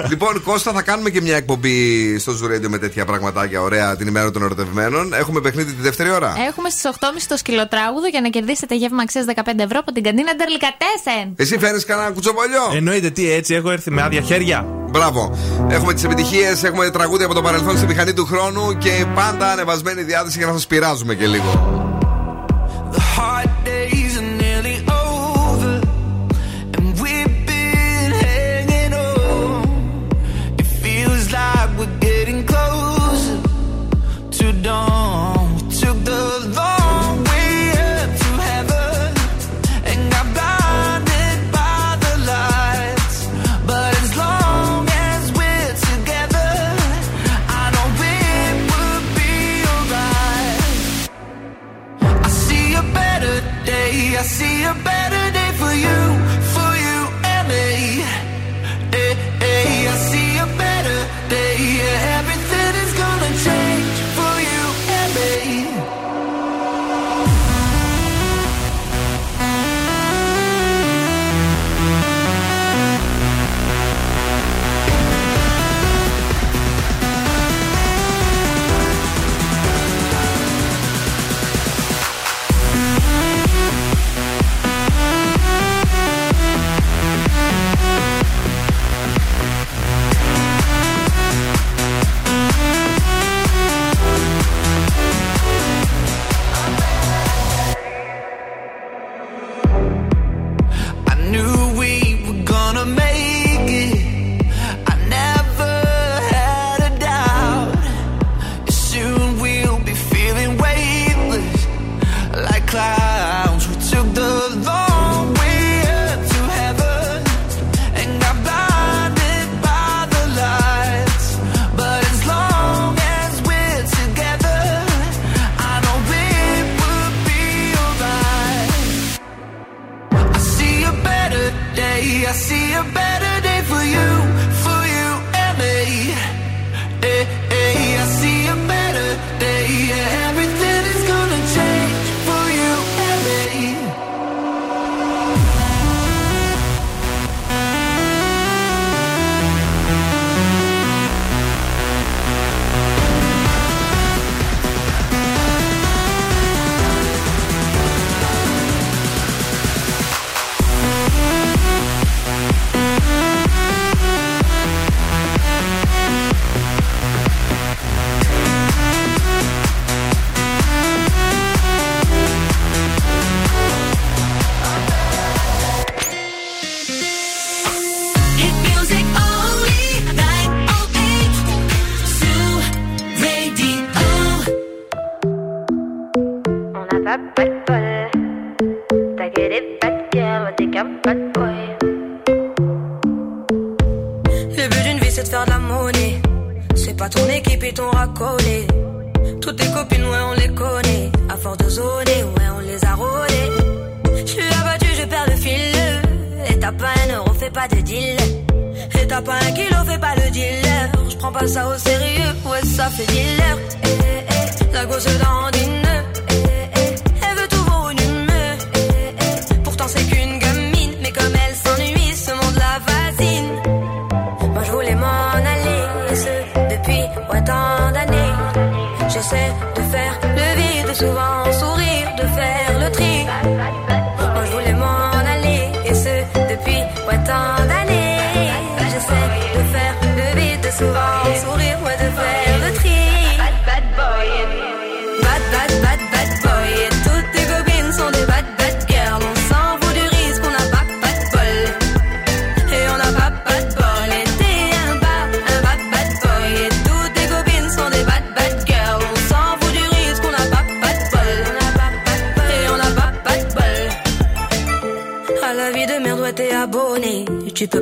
S9: λοιπόν, Κώστα, θα κάνουμε και μια εκπομπή στο Zoo με τέτοια πραγματάκια ωραία την ημέρα των ερωτευμένων. Έχουμε παιχνίδι τη δεύτερη ώρα.
S4: Έχουμε στις 8.30 το σκυλοτράγουδο για να κερδίσετε γεύμα αξίας 15 ευρώ από την καντίνα Ντερλικατέσεν.
S9: Εσύ φέρνεις κανένα κουτσοπολιό.
S3: Εννοείται τι έτσι, έχω έρθει με άδεια χέρια.
S9: Μπράβο. Έχουμε τις επιτυχίες, έχουμε τραγούδια από το παρελθόν στη μηχανή του χρόνου και πάντα ανεβασμένη διάθεση για να σας πειράζουμε και λίγο.
S15: yo sé tu fe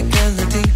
S9: perfect melody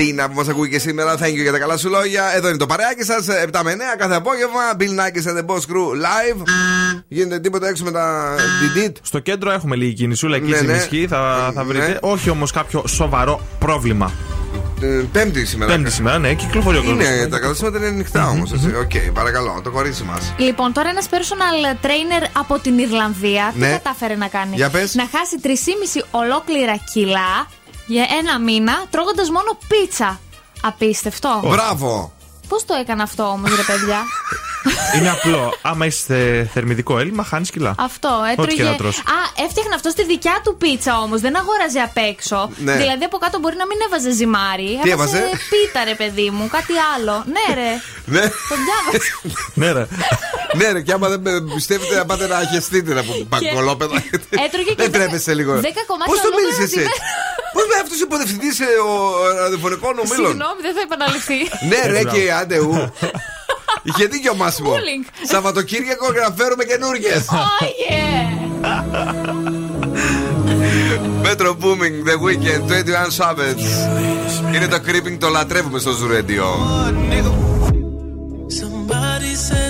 S2: Ντίνα που μας ακούει και σήμερα. Thank you για τα καλά σου λόγια. Εδώ είναι το παρεάκι σας. 7 με 9 κάθε απόγευμα. Bill Nakis and the Boss Crew live. Γίνεται τίποτα έξω με τα DDT.
S3: Στο κέντρο έχουμε λίγη κινησούλα εκεί
S2: ναι, ναι.
S3: στην ισχύ. Θα, θα βρείτε.
S2: Ναι.
S3: Όχι όμως κάποιο σοβαρό πρόβλημα.
S2: Ε, Πέμπτη σήμερα.
S3: Πέμπτη σήμερα, ναι, κυκλοφορεί ο.
S2: Ναι, τα καταστήματα είναι ανοιχτά όμως. Οκ, παρακαλώ, το κορίτσι μας.
S4: Λοιπόν, τώρα ένας personal trainer από την Ιρλανδία. Τι κατάφερε να κάνει; Να χάσει 3,5 ολόκληρα κιλά για ένα μήνα τρώγοντας μόνο πίτσα. Απίστευτο.
S2: Μπράβο!
S4: Πώς το έκανα αυτό όμως, ρε παιδιά; <laughs>
S3: Είναι απλό. Άμα είσαι θερμιδικό έλλειμμα, χάνεις κιλά.
S4: Αυτό, έτρωγε. Α, έφτιαχνε αυτό στη δικιά του πίτσα όμως. Δεν αγόραζε απ' έξω.
S2: Ναι.
S4: Δηλαδή από κάτω μπορεί να μην έβαζε ζυμάρι.
S2: Τι έβαζε.
S4: Πίτα, ρε παιδί μου, κάτι άλλο. Ναι, ρε. <laughs>
S2: Ναι.
S3: Ναι, ρε
S2: ναι, ρε, και άμα δεν με πιστεύετε να πάτε να χεστείτε από παγκολόπεδα.
S4: Έτρωγε και
S2: Δεν τρέπεσαι λίγο.
S4: δέκα κομμάτια
S2: Πώς το
S4: ολόκληρα
S2: μίλησες
S4: τη
S2: έτσι. Πώς με αυτός υποδευθυντή ο ραδιοφωνικών ομίλων;
S4: Συγγνώμη, δεν θα επαναληφθεί.
S2: Ναι, ρε και άντε ου. Είχε δίκιο ο Μάσιμο.
S4: Bullying.
S2: Σαββατοκύριακο να φέρουμε καινούργιες.
S4: Oh yeah!
S2: Metro Booming, The Weekend, 21 Savage. Είναι το creeping, το λατρεύουμε στο Zoo Radio.
S9: Somebody said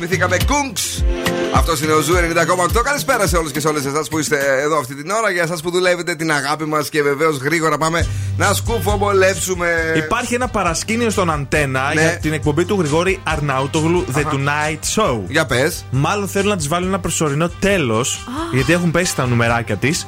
S2: Θυμηθήκαμε Kungs. Αυτός είναι ο Zoo 90,8. Καλησπέρα σε όλους και σε όλες εσάς που είστε εδώ αυτή την ώρα. Για εσάς που δουλεύετε την αγάπη μας και βεβαίως γρήγορα πάμε να κουτσομπολέψουμε.
S3: Υπάρχει ένα παρασκήνιο στον αντένα
S2: Ναι.
S3: για την εκπομπή του Γρηγόρη Αρναούτογλου The Tonight Show.
S2: Για πες.
S3: Μάλλον θέλουν να της βάλουν ένα προσωρινό τέλος, γιατί έχουν πέσει τα νουμεράκια της.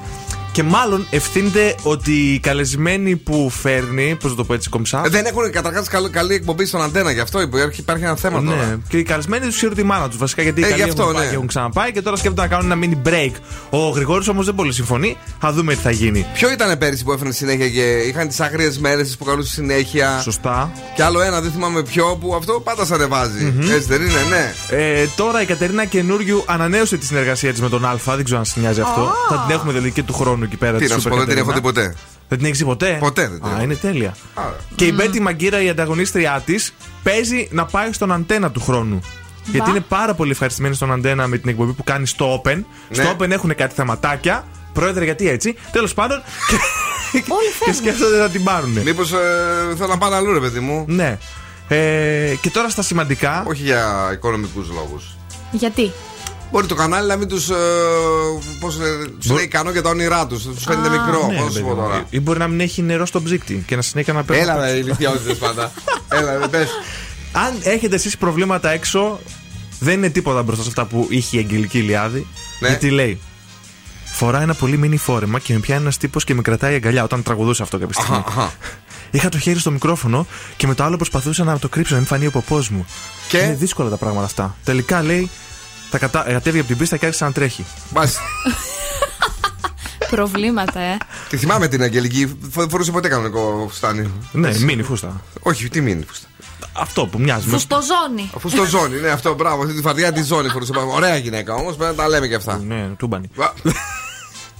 S3: Και μάλλον ευθύνεται ότι οι καλεσμένοι που φέρνει, πώς να το πω έτσι κομψά.
S2: Ε, Δεν έχουν καταρχάς καλή εκπομπή στον αντένα, γι' αυτό υπάρχει, υπάρχει ένα θέμα
S3: ναι,
S2: τώρα.
S3: και οι καλεσμένοι τους ξέρουν τη μάνα τους βασικά γιατί οι
S2: Ε,
S3: καλοί
S2: γι' αυτό,
S3: έχουν, πάει
S2: ναι.
S3: και έχουν ξαναπάει και τώρα σκέφτονται να κάνουν ένα mini break. Ο Γρηγόρης όμως δεν πολύ συμφωνεί. Θα δούμε τι θα γίνει.
S2: Ποιο ήταν πέρυσι που έφερε συνέχεια και είχαν τις άγριες μέρες που καλούσε συνέχεια;
S3: Σωστά.
S2: Και άλλο ένα, δεν θυμάμαι ποιο, που αυτό πάντα σε ανεβάζει. Έτσι δεν είναι, ναι.
S3: Ε, τώρα η Κατερίνα καινούριου ανανέωσε τη συνεργασία της με τον Α. Δεν ξέρω αν σα νοιάζει αυτό. Θα την έχουμε δηλαδή και του χρόνου εκεί πέρα.
S2: Τι
S3: της
S2: να σου
S3: Super
S2: πω, δεν την έχω
S3: Κατερίνα.
S2: δει ποτέ.
S3: Δεν την έχεις δει ποτέ;
S2: Ποτέ δεν την
S3: Α,
S2: έχω.
S3: είναι τέλεια. Και η Μπέτη Μαγκύρα, η ανταγωνίστριά της, παίζει να πάει στον αντένα του χρόνου. Γιατί είναι πάρα πολύ ευχαριστημένη στον αντένα με την εκπομπή που κάνει στο Open.
S2: Ναι.
S3: Στο Open έχουν κάτι θεματάκια. Πρόεδρε, γιατί έτσι. Τέλος πάντων. και <laughs> σκέφτονται να την πάρουν.
S2: Μήπως ε, θέλω να πάνε αλλού, ρε παιδί μου.
S3: Ναι. Ε, και τώρα στα σημαντικά.
S2: Όχι για οικονομικούς λόγους.
S4: Γιατί;
S2: Μπορεί το κανάλι να μην τους. Ε, Πώς τους λέει ικανό για τα όνειρά τους. Τους φαίνεται μικρό.
S3: Ναι,
S2: Πώς σου
S3: παιδί
S2: πω
S3: μου.
S2: τώρα.
S3: Ή μπορεί να μην έχει νερό στο ψύκτη και να συνέχεια να παίρνει.
S2: Έλα, ρε, ηλικιότητε πάντα. <laughs> Έλα, ρε, πες.
S3: Αν έχετε εσείς προβλήματα έξω, δεν είναι τίποτα μπροστά σε αυτά που είχε η Αγγελική Ιλιάδη.
S2: Ναι.
S3: Γιατί λέει. Φοράει ένα πολύ μίνι φόρεμα και με πιάνει ένας τύπος και με κρατάει αγκαλιά όταν τραγουδούσε αυτό κάποια στιγμή. <laughs> Είχα το χέρι στο μικρόφωνο και με το άλλο προσπαθούσα να το κρύψω, να μην φανεί ο ποπός μου.
S2: Και;
S3: Είναι δύσκολα τα πράγματα αυτά. Τελικά λέει. Τα κατα... κατέβηκε από την πίστα και άρχισε να τρέχει.
S2: Μάλιστα. <laughs>
S4: Προβλήματα, ε.
S2: Τη θυμάμαι την Αγγελική. Φο- Φορούσε ποτέ κανονικό φουστάνι.
S3: Ναι, μίνι φούστα.
S2: Όχι, τι μίνι φούστα.
S3: Αυτό που μοιάζει. με-
S4: Φουστοζώνη.
S2: Αφού στο ζώνη, ναι, αυτό μπράβο. Αυτή τη φαρδιά της ζώνης φορούσε. πάνω. Ωραία γυναίκα όμως, πρέπει να τα λέμε και αυτά.
S3: Ναι, τούμπανι.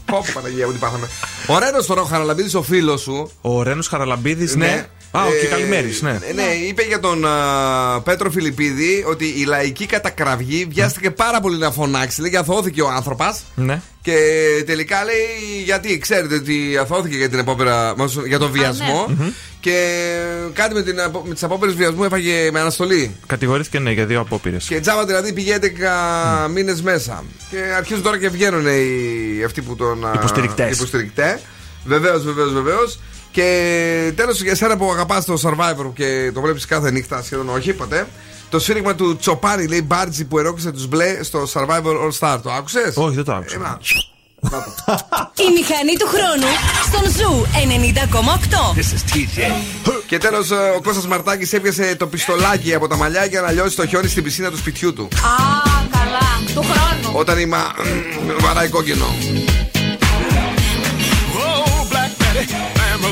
S2: Πω, Παναγία μου, τι πάθαμε. Ο Ρένος τώρα, ο Χαραλαμπίδης, ο φίλος σου.
S3: Ο Ρένος Χαραλαμπίδης, ναι. Α, ο
S2: Ε,
S3: Καλημέρη, ναι.
S2: Ναι, είπε για τον α, Πέτρο Φιλιππίδη ότι η λαϊκή κατακραυγή βιάστηκε πάρα πολύ να φωνάξει. Λέει, αθώθηκε ο άνθρωπος.
S3: Ναι.
S2: Και τελικά λέει γιατί ξέρετε ότι αθώθηκε για την απόπειρα, μάλλον για τον βιασμό και κάτι με, την, απο- με τις απόπειρες βιασμού έφαγε με αναστολή.
S3: Κατηγορήθηκε ναι για δύο απόπειρες.
S2: Και τζάμπα δηλαδή πήγε 11 μήνες μέσα. Και αρχίζουν τώρα και βγαίνουν οι, αυτοί που τον. α,
S3: Υποστηρικτές.
S2: Υποστηρικτέ. Βεβαίως, βεβαίως, βεβαίως. Και τέλος για σένα που αγαπάς το survivor και το βλέπεις κάθε νύχτα, σχεδόν όχι ποτέ. Το σφύριγμα του Τσοπάρη λέει Μπάρτζι που ερώτησε τους μπλε στο Survivor All Star. Το άκουσες;
S3: Όχι, δεν το άκουσα.
S5: Η μηχανή του χρόνου στον Zoo 90,8.
S2: Και τέλος, ο Κώστας Μαρτάκης έπιασε το πιστολάκι από τα μαλλιά για να λιώσει το χιόνι στην πισίνα του σπιτιού του.
S4: Α, καλά. Του χρόνου.
S2: Όταν η μα... βαράει κόκκινο.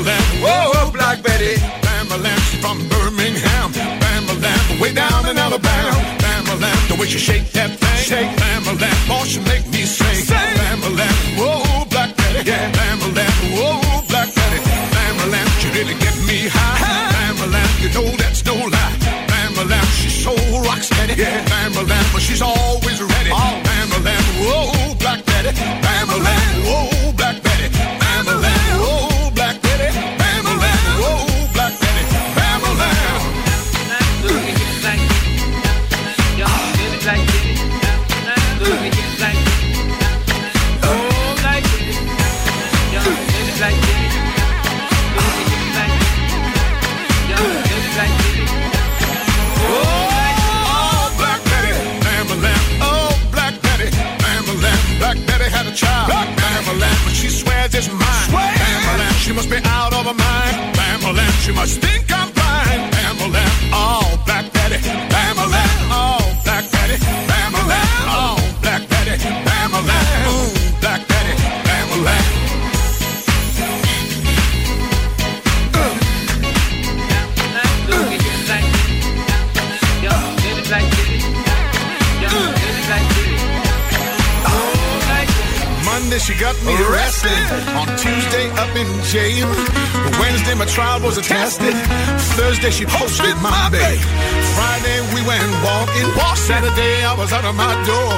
S16: Bambalam. Whoa, Black Betty. She's from Birmingham. Bambalam, way down in Alabama. Bambalam, the way she shake that thing. Shake, Bambalam, oh, she make me sing. Sing, Bambalam. Whoa, Black Betty, yeah. Bambalam. Whoa, Black Betty, Bambalam. She really get me high. Bambalam, you know that's no lie. Bambalam, she's so rock steady. Yeah. Bambalam, but she's always ready. Bambalam, whoa, Black Betty, Bambalam, whoa, Black Betty.
S17: a child. Bambalam, she swears it's mine. Bambalam, she must be out of her mind. Bambalam, she must think shade. Wednesday, my trial was tested. Thursday, she posted my babe. Friday, we went walking. Saturday, I was out of my door.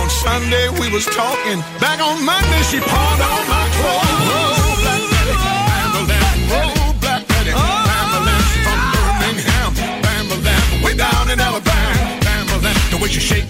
S17: On Sunday, we was talking. Back on Monday, she pawned all my clothes. Down in Alabama, Bamberland, the way you
S16: shake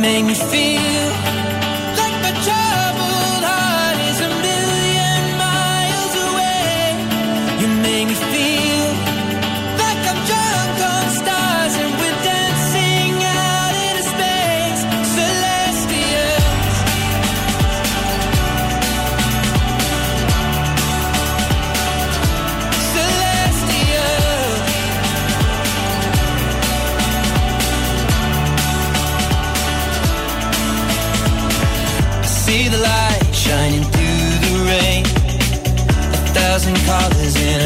S9: make me feel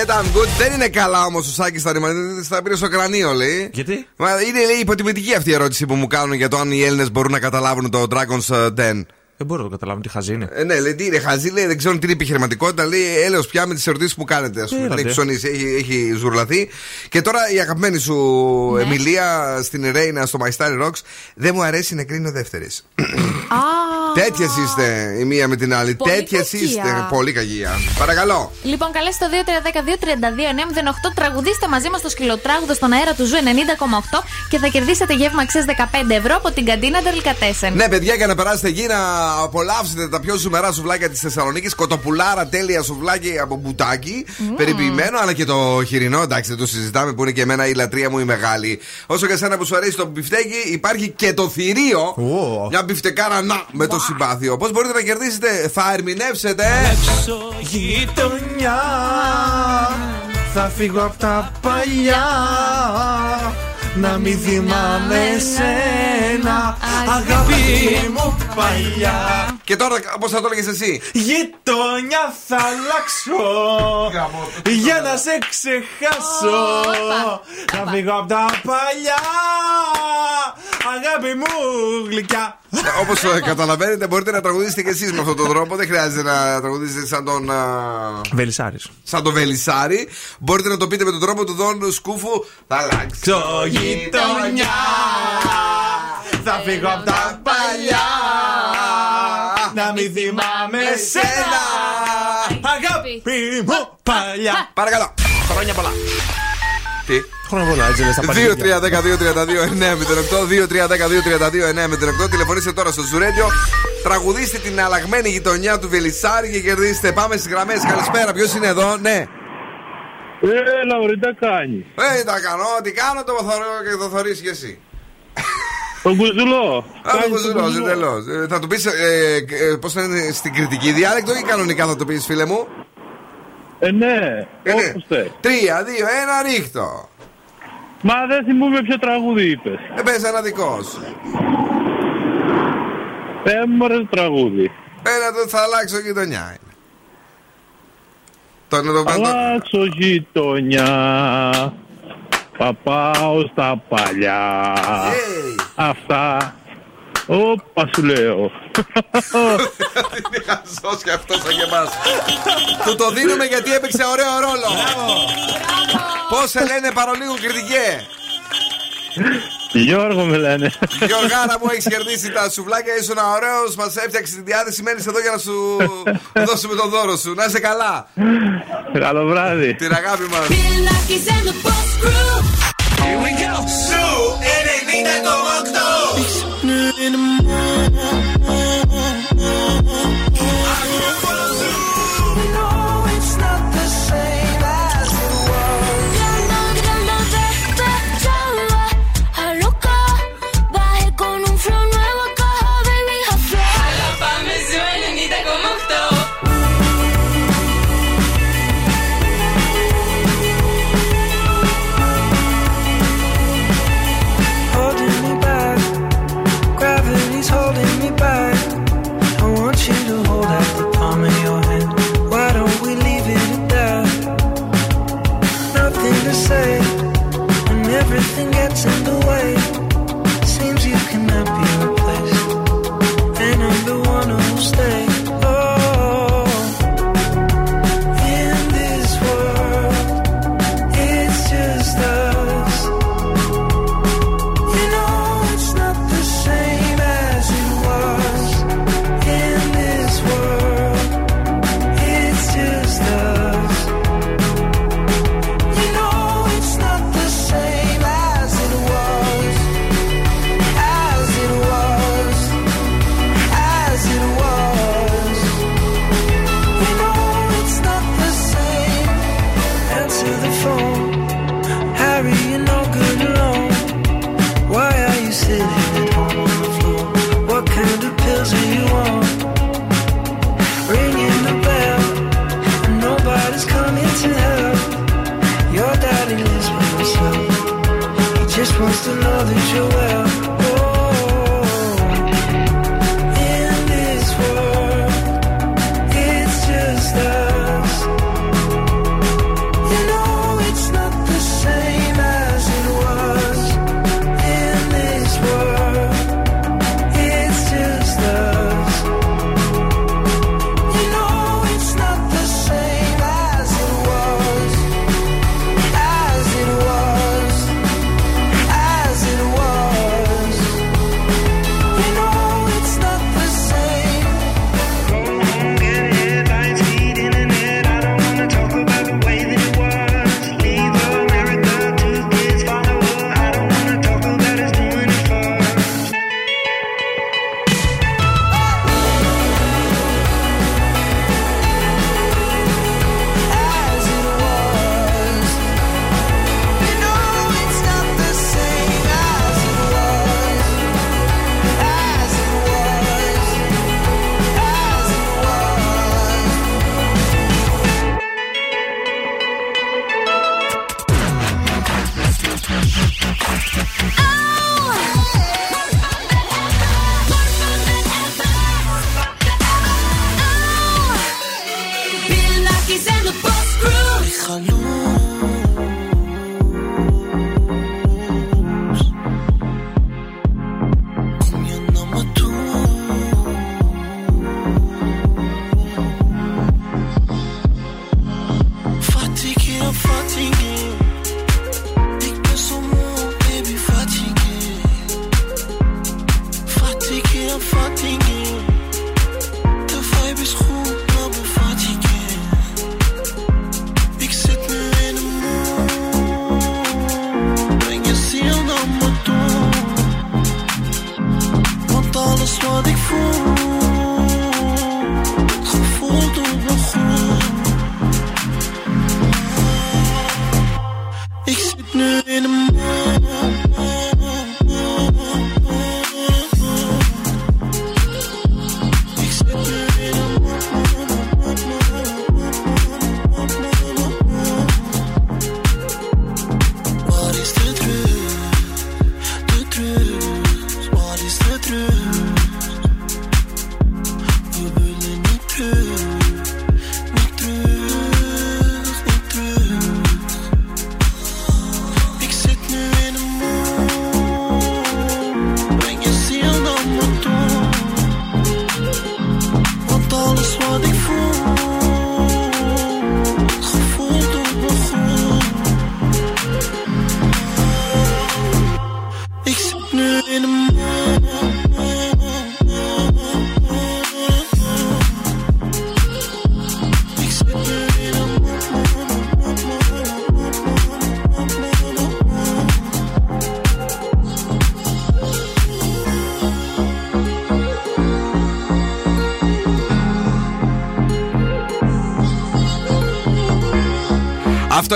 S18: alright.
S2: David Guetta, I'm good. Δεν είναι καλά όμως ο Σάκης στα ρημανίδη. Θα πήρε στο κρανίο, λέει.
S3: Γιατί;
S2: Μα είναι λέει, υποτιμητική αυτή η ερώτηση που μου κάνουν για το αν οι Έλληνες μπορούν να καταλάβουν το Dragon's ε, Den.
S3: Δεν μπορώ να το καταλάβω τι χαζή είναι.
S2: Ε, ναι, λέει τι είναι, χαζή, λέει, δεν ξέρουν τι είναι επιχειρηματικότητα. Λέει, έλεος πια με τις ερωτήσεις που κάνετε. Α πούμε,
S3: Έλατε.
S2: έχει ψωνίσει, έχει, έχει ζουρλαθεί. Και τώρα η αγαπημένη σου
S4: Ναι.
S2: Εμιλία στην Ρέινα στο My Star Rocks δεν μου αρέσει να κρίνω δεύτερε. <coughs> Τέτοιες είστε η μία με την άλλη.
S4: Πολύ
S2: Τέτοιες
S4: κακία.
S2: είστε. Πολύ κακία. Παρακαλώ.
S4: Λοιπόν, καλέστε το 2310-232-908. Τραγουδίστε μαζί μας το σκυλοτράγουδο στον αέρα του Zoo 90,8 και θα κερδίσετε γεύμα αξίας 15 ευρώ από την καντίνα Ντελικατέσεν.
S2: Ναι, παιδιά, για να περάσετε εκεί να απολαύσετε τα πιο ζουμερά σουβλάκια της Θεσσαλονίκης. Κοτοπουλάρα, τέλεια σουβλάκι από μπουτάκι. Περιποιημένο, αλλά και το χοιρινό. Εντάξει, δεν το συζητάμε που είναι και εμένα η λατρεία μου η μεγάλη. Όσο και εσένα που σου αρέσει το μπιφτέκι, υπάρχει και το θηρίο. Μια μπιφτεκάρα να με το συμπάθειο. Πώς μπορείτε να κερδίσετε, θα ερμηνεύσετε.
S3: Γειτονιά Θα φύγω από τα παλιά Να μην θυμάμαι σένα Αγάπη μου παλιά
S2: Και τώρα, πώ θα το έλεγες εσύ.
S3: Γειτονιά θα αλλάξω Για να σε ξεχάσω Να φύγω από τα παλιά Αγάπη μου γλυκιά
S2: Όπως καταλαβαίνετε, μπορείτε να τραγουδήσετε και εσείς με αυτόν τον τρόπο. Δεν χρειάζεται να τραγουδήσετε σαν τον. α,
S3: Βελισάρης
S2: Σαν τον Βελισάρη. Μπορείτε να το πείτε με τον τρόπο του Δον Σκούφου. Θα αλλάξω
S3: γειτονιά Θα φύγω από τα παλιά Να μην θυμάμαι σένα Αγάπη μου παλιά
S2: Παρακαλώ
S3: Χρόνια πολλά
S2: Τι;
S3: Χρόνια πολλά έτσι λες τα
S2: 2-3-10-2-32-9-08 2-3-10-2-32-9-08 Τηλεφωνήστε τώρα στο Ζουρέντιο Τραγουδίστε την αλλαγμένη γειτονιά του Βελισάρη και κερδίστε. Πάμε στις γραμμές. Καλησπέρα. Ποιος είναι εδώ, ναι.
S19: Έλα, ωραία, τα κάνεις.
S2: Ε, τα κάνω. Τι κάνω, το θωρώ και το θωρείς κι εσύ.
S19: Τον κουζουλό.
S2: Α, το κουζουλό, εντελώ. Θα του πεις, ε, ε, πώς θα είναι στην κριτική διάλεκτο ή κανονικά θα το πεις, φίλε μου;
S19: Ε, ναι,
S2: Ε, ναι.
S19: όπως θες.
S2: Τρία, δύο, ένα, ρίχτο.
S19: Μα δεν θυμούμαι ποιο τραγούδι είπες.
S2: Ε, πες ένα δικό σου.
S19: Ε, μου αρέσει το τραγούδι.
S2: Ένα το θα αλλάξω γειτονιά. Το να το κάνω.
S19: Αλλάξω γειτονιά. Παπάω στα παλιά. Αυτά. Όπα σου λέω.
S2: Είναι χαζός και αυτός σαν και. Του το δίνουμε γιατί έπαιξε ωραίο ρόλο. Πώς σε λένε παρολίγο κριτικέ;
S19: Γιώργο με λένε.
S2: Γιώργαρα μου, έχεις κερδίσει τα σουβλάκια. Είσαι ένα ωραίο, μας έφτιαξες τη διάθεση. Μένεις εδώ για να σου δώσουμε το δώρο σου. Να είσαι καλά.
S19: Καλό βράδυ.
S2: Την αγάπη
S10: μας.
S2: Here we.
S9: Sự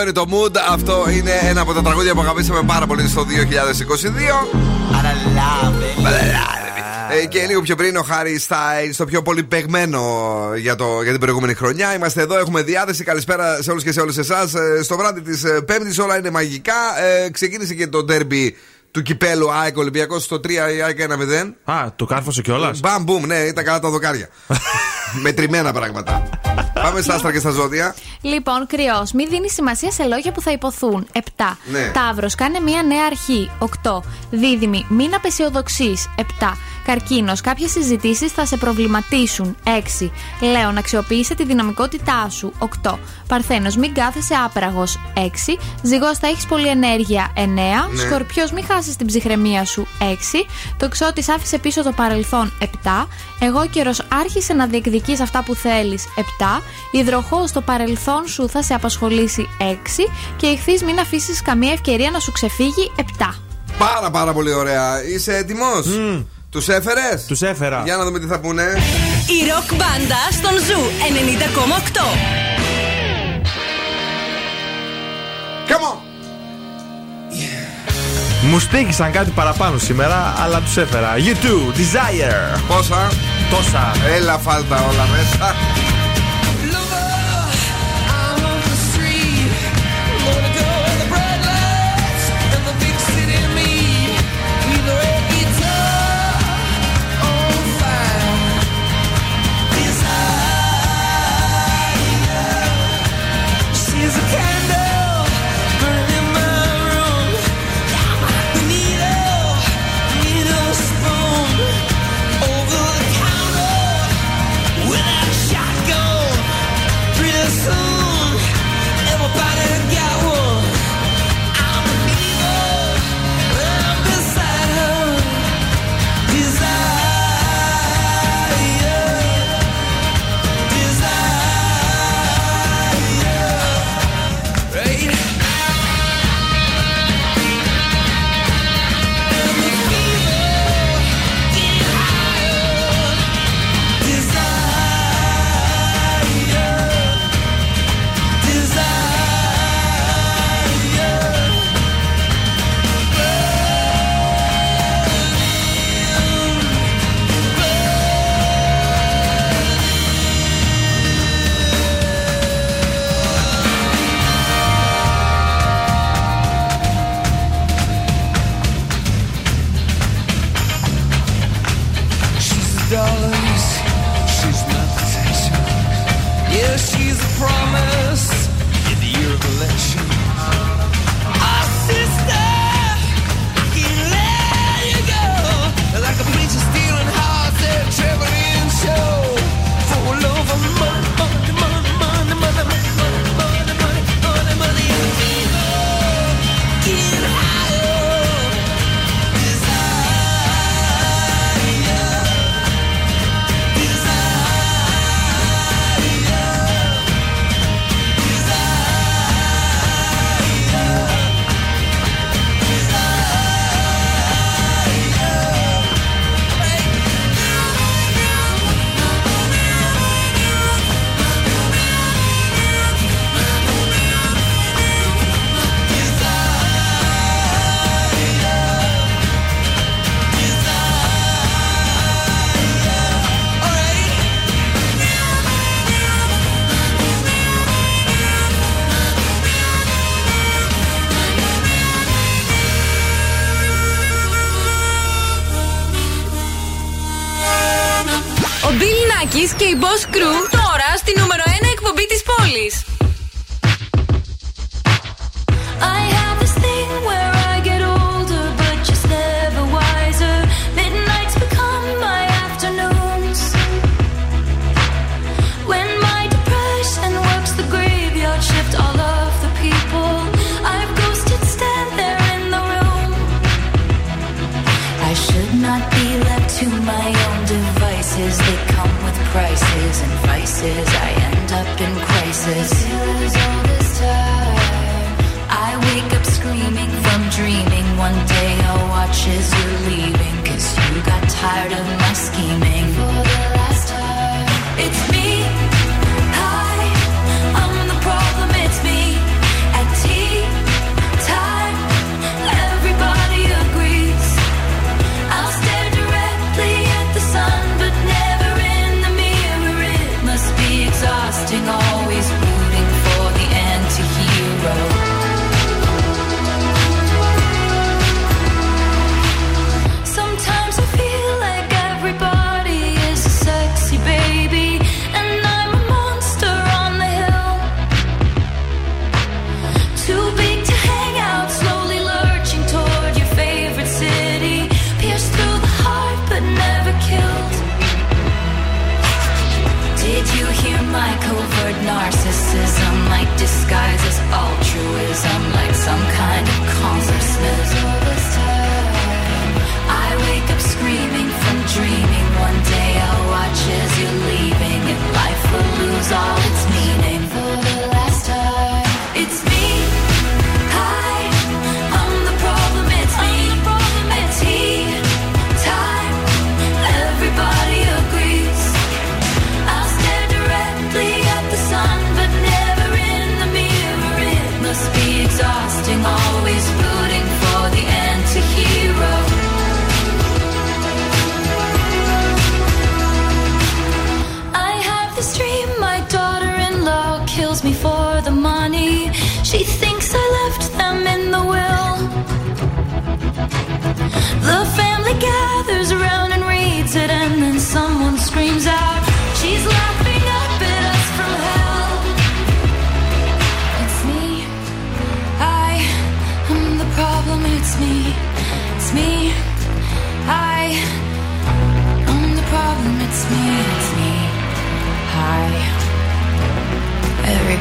S2: Αυτό είναι το mood. Αυτό είναι ένα από τα τραγούδια που αγαπήσαμε πάρα πολύ στο 2022. Ε, και λίγο πιο πριν ο Χάρη Style στο πιο πολύ παιγμένο για, το, για την προηγούμενη χρονιά. Είμαστε εδώ, έχουμε διάθεση. Καλησπέρα σε όλους και σε όλες εσάς. Στο βράδυ της Πέμπτης όλα είναι μαγικά. Ε, ξεκίνησε και το ντέρμπι του κυπέλου ΑΕΚ Ολυμπιακός στο 3 η ΑΕΚ 1-0.
S3: Α, το κάρφωσε κιόλας;
S2: Μπαμ, μπουμ, ναι, ήταν καλά τα δοκάρια. <laughs> Μετρημένα πράγματα. Πάμε στα άστρα και στα ζώδια.
S4: Λοιπόν, κρυός, μην δίνεις σημασία σε λόγια που θα υποθούν. 7.
S2: Ναι.
S4: Ταύρος, κάνε μια νέα αρχή. 8. Δίδυμη, μην απεσιοδοξείς. 7. Καρκίνος, κάποιες συζητήσεις θα σε προβληματίσουν. 6. Λέων, αξιοποίησε τη δυναμικότητά σου. 8. Παρθένος, μην κάθεσαι άπραγος. 6. Ζυγός, θα έχεις πολλή ενέργεια. 9.
S20: Ναι.
S4: Σκορπιός, μην χάσεις την ψυχραιμία σου. 6. Το ξώτη, άφησε πίσω το παρελθόν. 7. Αιγόκερω, άρχισε να διεκδικείς αυτά που θέλεις. 7. Υδροχόος, το παρελθόν σου θα σε απασχολήσει. 6. Και Ιχθείς, μην αφήσεις καμία ευκαιρία να σου ξεφύγει. 7.
S2: Πάρα πάρα πολύ ωραία. Είσαι έτοιμος; Τους έφερες;
S3: Τους έφερα.
S2: Για να δούμε τι θα πούνε.
S5: Η ροκ μπάντα στον Zoo 90,8.
S2: Come on.
S3: Μου στέκησαν κάτι παραπάνω σήμερα, αλλά τους έφερα. YouTube, Desire.
S2: Πόσα;
S3: Τόσα.
S2: Έλα, φάλτα όλα μέσα.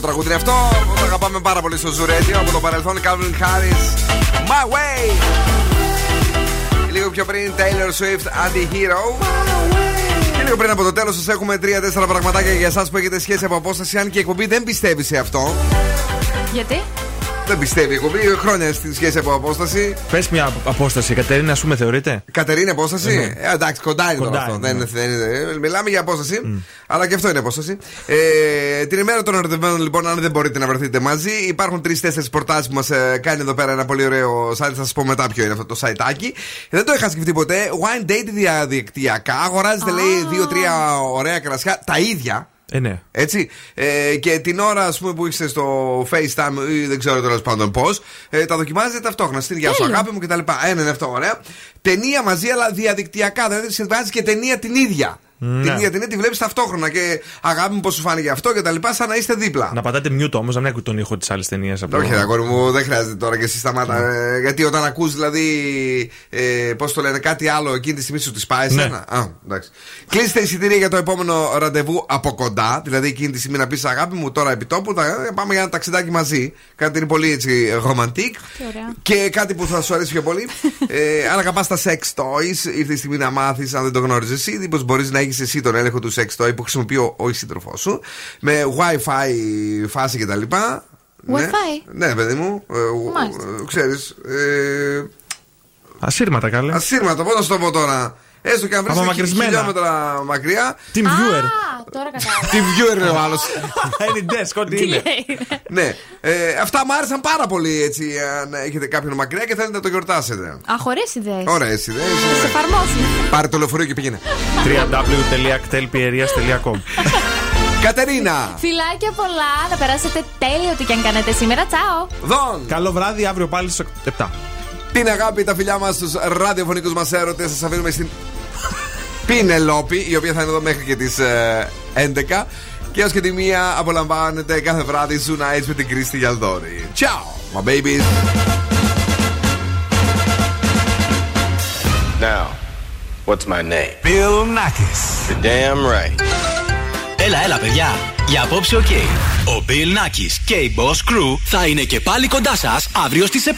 S2: Μεγάλο τραγούδι αυτό. Το αγαπάμε πάρα πολύ στο Zoo Radio από το παρελθόν. Calvin Harris. My way. Λίγο πιο πριν Taylor Swift Anti-Hero. Και λίγο πριν από το τέλος σας έχουμε τρία-τέσσερα πραγματάκια για εσάς που έχετε σχέση από απόσταση. Αν και η εκπομπή δεν πιστεύει σε αυτό.
S4: Γιατί;
S2: Δεν πιστεύει η εκπομπή. Χρόνια στη σχέση από απόσταση.
S3: Πες μια απόσταση, Κατερίνα, α πούμε, θεωρείται.
S2: Κατερίνα, απόσταση.
S3: Ναι.
S2: Ε, εντάξει, κοντά είναι
S3: Κοντά
S2: τώρα αυτό.
S3: είναι,
S2: Δεν, δεν είναι- ε, μιλάμε για απόσταση. Αλλά και αυτό είναι απόσταση. Ε, την ημέρα των ερωτευμένων, λοιπόν, αν δεν μπορείτε να βρεθείτε μαζί, υπάρχουν τρει-τέσσερι προτάσει που μας ε, κάνει εδώ πέρα ένα πολύ ωραίο site. Θα σας πω μετά ποιο είναι αυτό το siteάκι. Δεν το είχα σκεφτεί ποτέ. Wine date διαδικτυακά. Αγοράζετε, λέει, δύο-τρία ωραία κρασιά. Τα ίδια.
S3: Ε, ναι.
S2: Έτσι. Ε, και την ώρα ας πούμε, που είσαι στο FaceTime ή δεν ξέρω τέλος πάντων πώς, ε, τα δοκιμάζετε ταυτόχρονα. Στην γεια σου,
S4: Τέλειο.
S2: αγάπη μου κτλ. Ένα είναι αυτό, ωραία. Ταινία μαζί, αλλά διαδικτυακά. Δηλαδή συμβάζει και ταινία την ίδια.
S3: Ναι.
S2: Την ίδια ταινία τη βλέπεις ταυτόχρονα και αγάπη μου πώς σου φάνηκε αυτό και τα λοιπά, σαν να είστε δίπλα.
S3: Να πατάτε mute όμως, να μην ακούτε τον ήχο της άλλης ταινίας.
S2: Όχι, ρε αγόρι μου, δεν χρειάζεται τώρα και εσύ σταμάτα.
S3: Ναι.
S2: Ε, γιατί όταν ακούς δηλαδή. Ε, Πώς το λένε, κάτι άλλο εκείνη τη στιγμή σου τη πάει
S3: Ναι.
S2: εσένα; Α, εντάξει. Κλείστε εισιτήρια για το επόμενο ραντεβού από κοντά. Δηλαδή εκείνη τη στιγμή να πεις αγάπη μου τώρα επί τόπου, θα πάμε για ένα ταξιδάκι μαζί. Κάτι είναι πολύ έτσι ρομαντικ.
S4: Τι ωραία.
S2: Και κάτι που θα σου αρέσει πιο πολύ. <laughs> ε, αν αγαπάς τα sex toys, ήρθε η στιγμή να μάθεις, αν δεν το γνώριζες ήδη, πω μπορείς να έχεις εσύ τον έλεγχο του sex toy που χρησιμοποιεί ο, ο σύντροφός σου. Με WiFi φάση κτλ. Ναι,
S4: Wi-Fi?
S2: ναι, παιδί μου.
S4: Μάλιστα.
S2: Ξέρεις. Ε,
S3: Ασύρματα, καλέ.
S2: ασύρματα, πώ να σου το πω τώρα. Έστω και αν βρεις
S3: Απομακρυσμένα.
S2: χιλιόμετρα μακριά.
S3: Team viewer.
S4: Α, τώρα κατάλαβα.
S2: Τι viewer είναι ο άλλος. <laughs>
S3: Είναι desk, ό,τι
S4: Τι
S3: είναι.
S4: λέει.
S2: ναι. Ε, αυτά μου άρεσαν πάρα πολύ έτσι. Αν έχετε κάποιον μακριά και θέλετε να το γιορτάσετε.
S4: Α, χωρίς ιδέες.
S2: Ωραίε ιδέε.
S4: Σε εφαρμόσουν.
S2: Πάρε το λεωφορείο και πήγαινε.
S3: www.actelpieria.com <laughs>
S2: Κατερίνα!
S4: Φιλάκια πολλά, να περάσετε τέλειο τι και αν κάνετε σήμερα. Τσάω!
S2: Δον!
S3: Καλό βράδυ, αύριο πάλι στις 7.
S2: Την αγάπη, τα φιλιά μας στου ραδιοφωνικούς μας έρωτες. Σας αφήνουμε στην Πίνελόπη, η οποία θα είναι εδώ μέχρι και τις 11. Και έω και τη μία απολαμβάνετε κάθε βράδυ Zoo Nights με την Κρίστη Γιαλδόρη. Ciao, my babies!
S21: Now, what's my name?
S1: Bill Nackis.
S21: You're damn right.
S1: Έλα, έλα, παιδιά. Για απόψε, οκ. Ο Bill Nakis και η Boss Crew θα είναι και πάλι κοντά σας αύριο στις 7.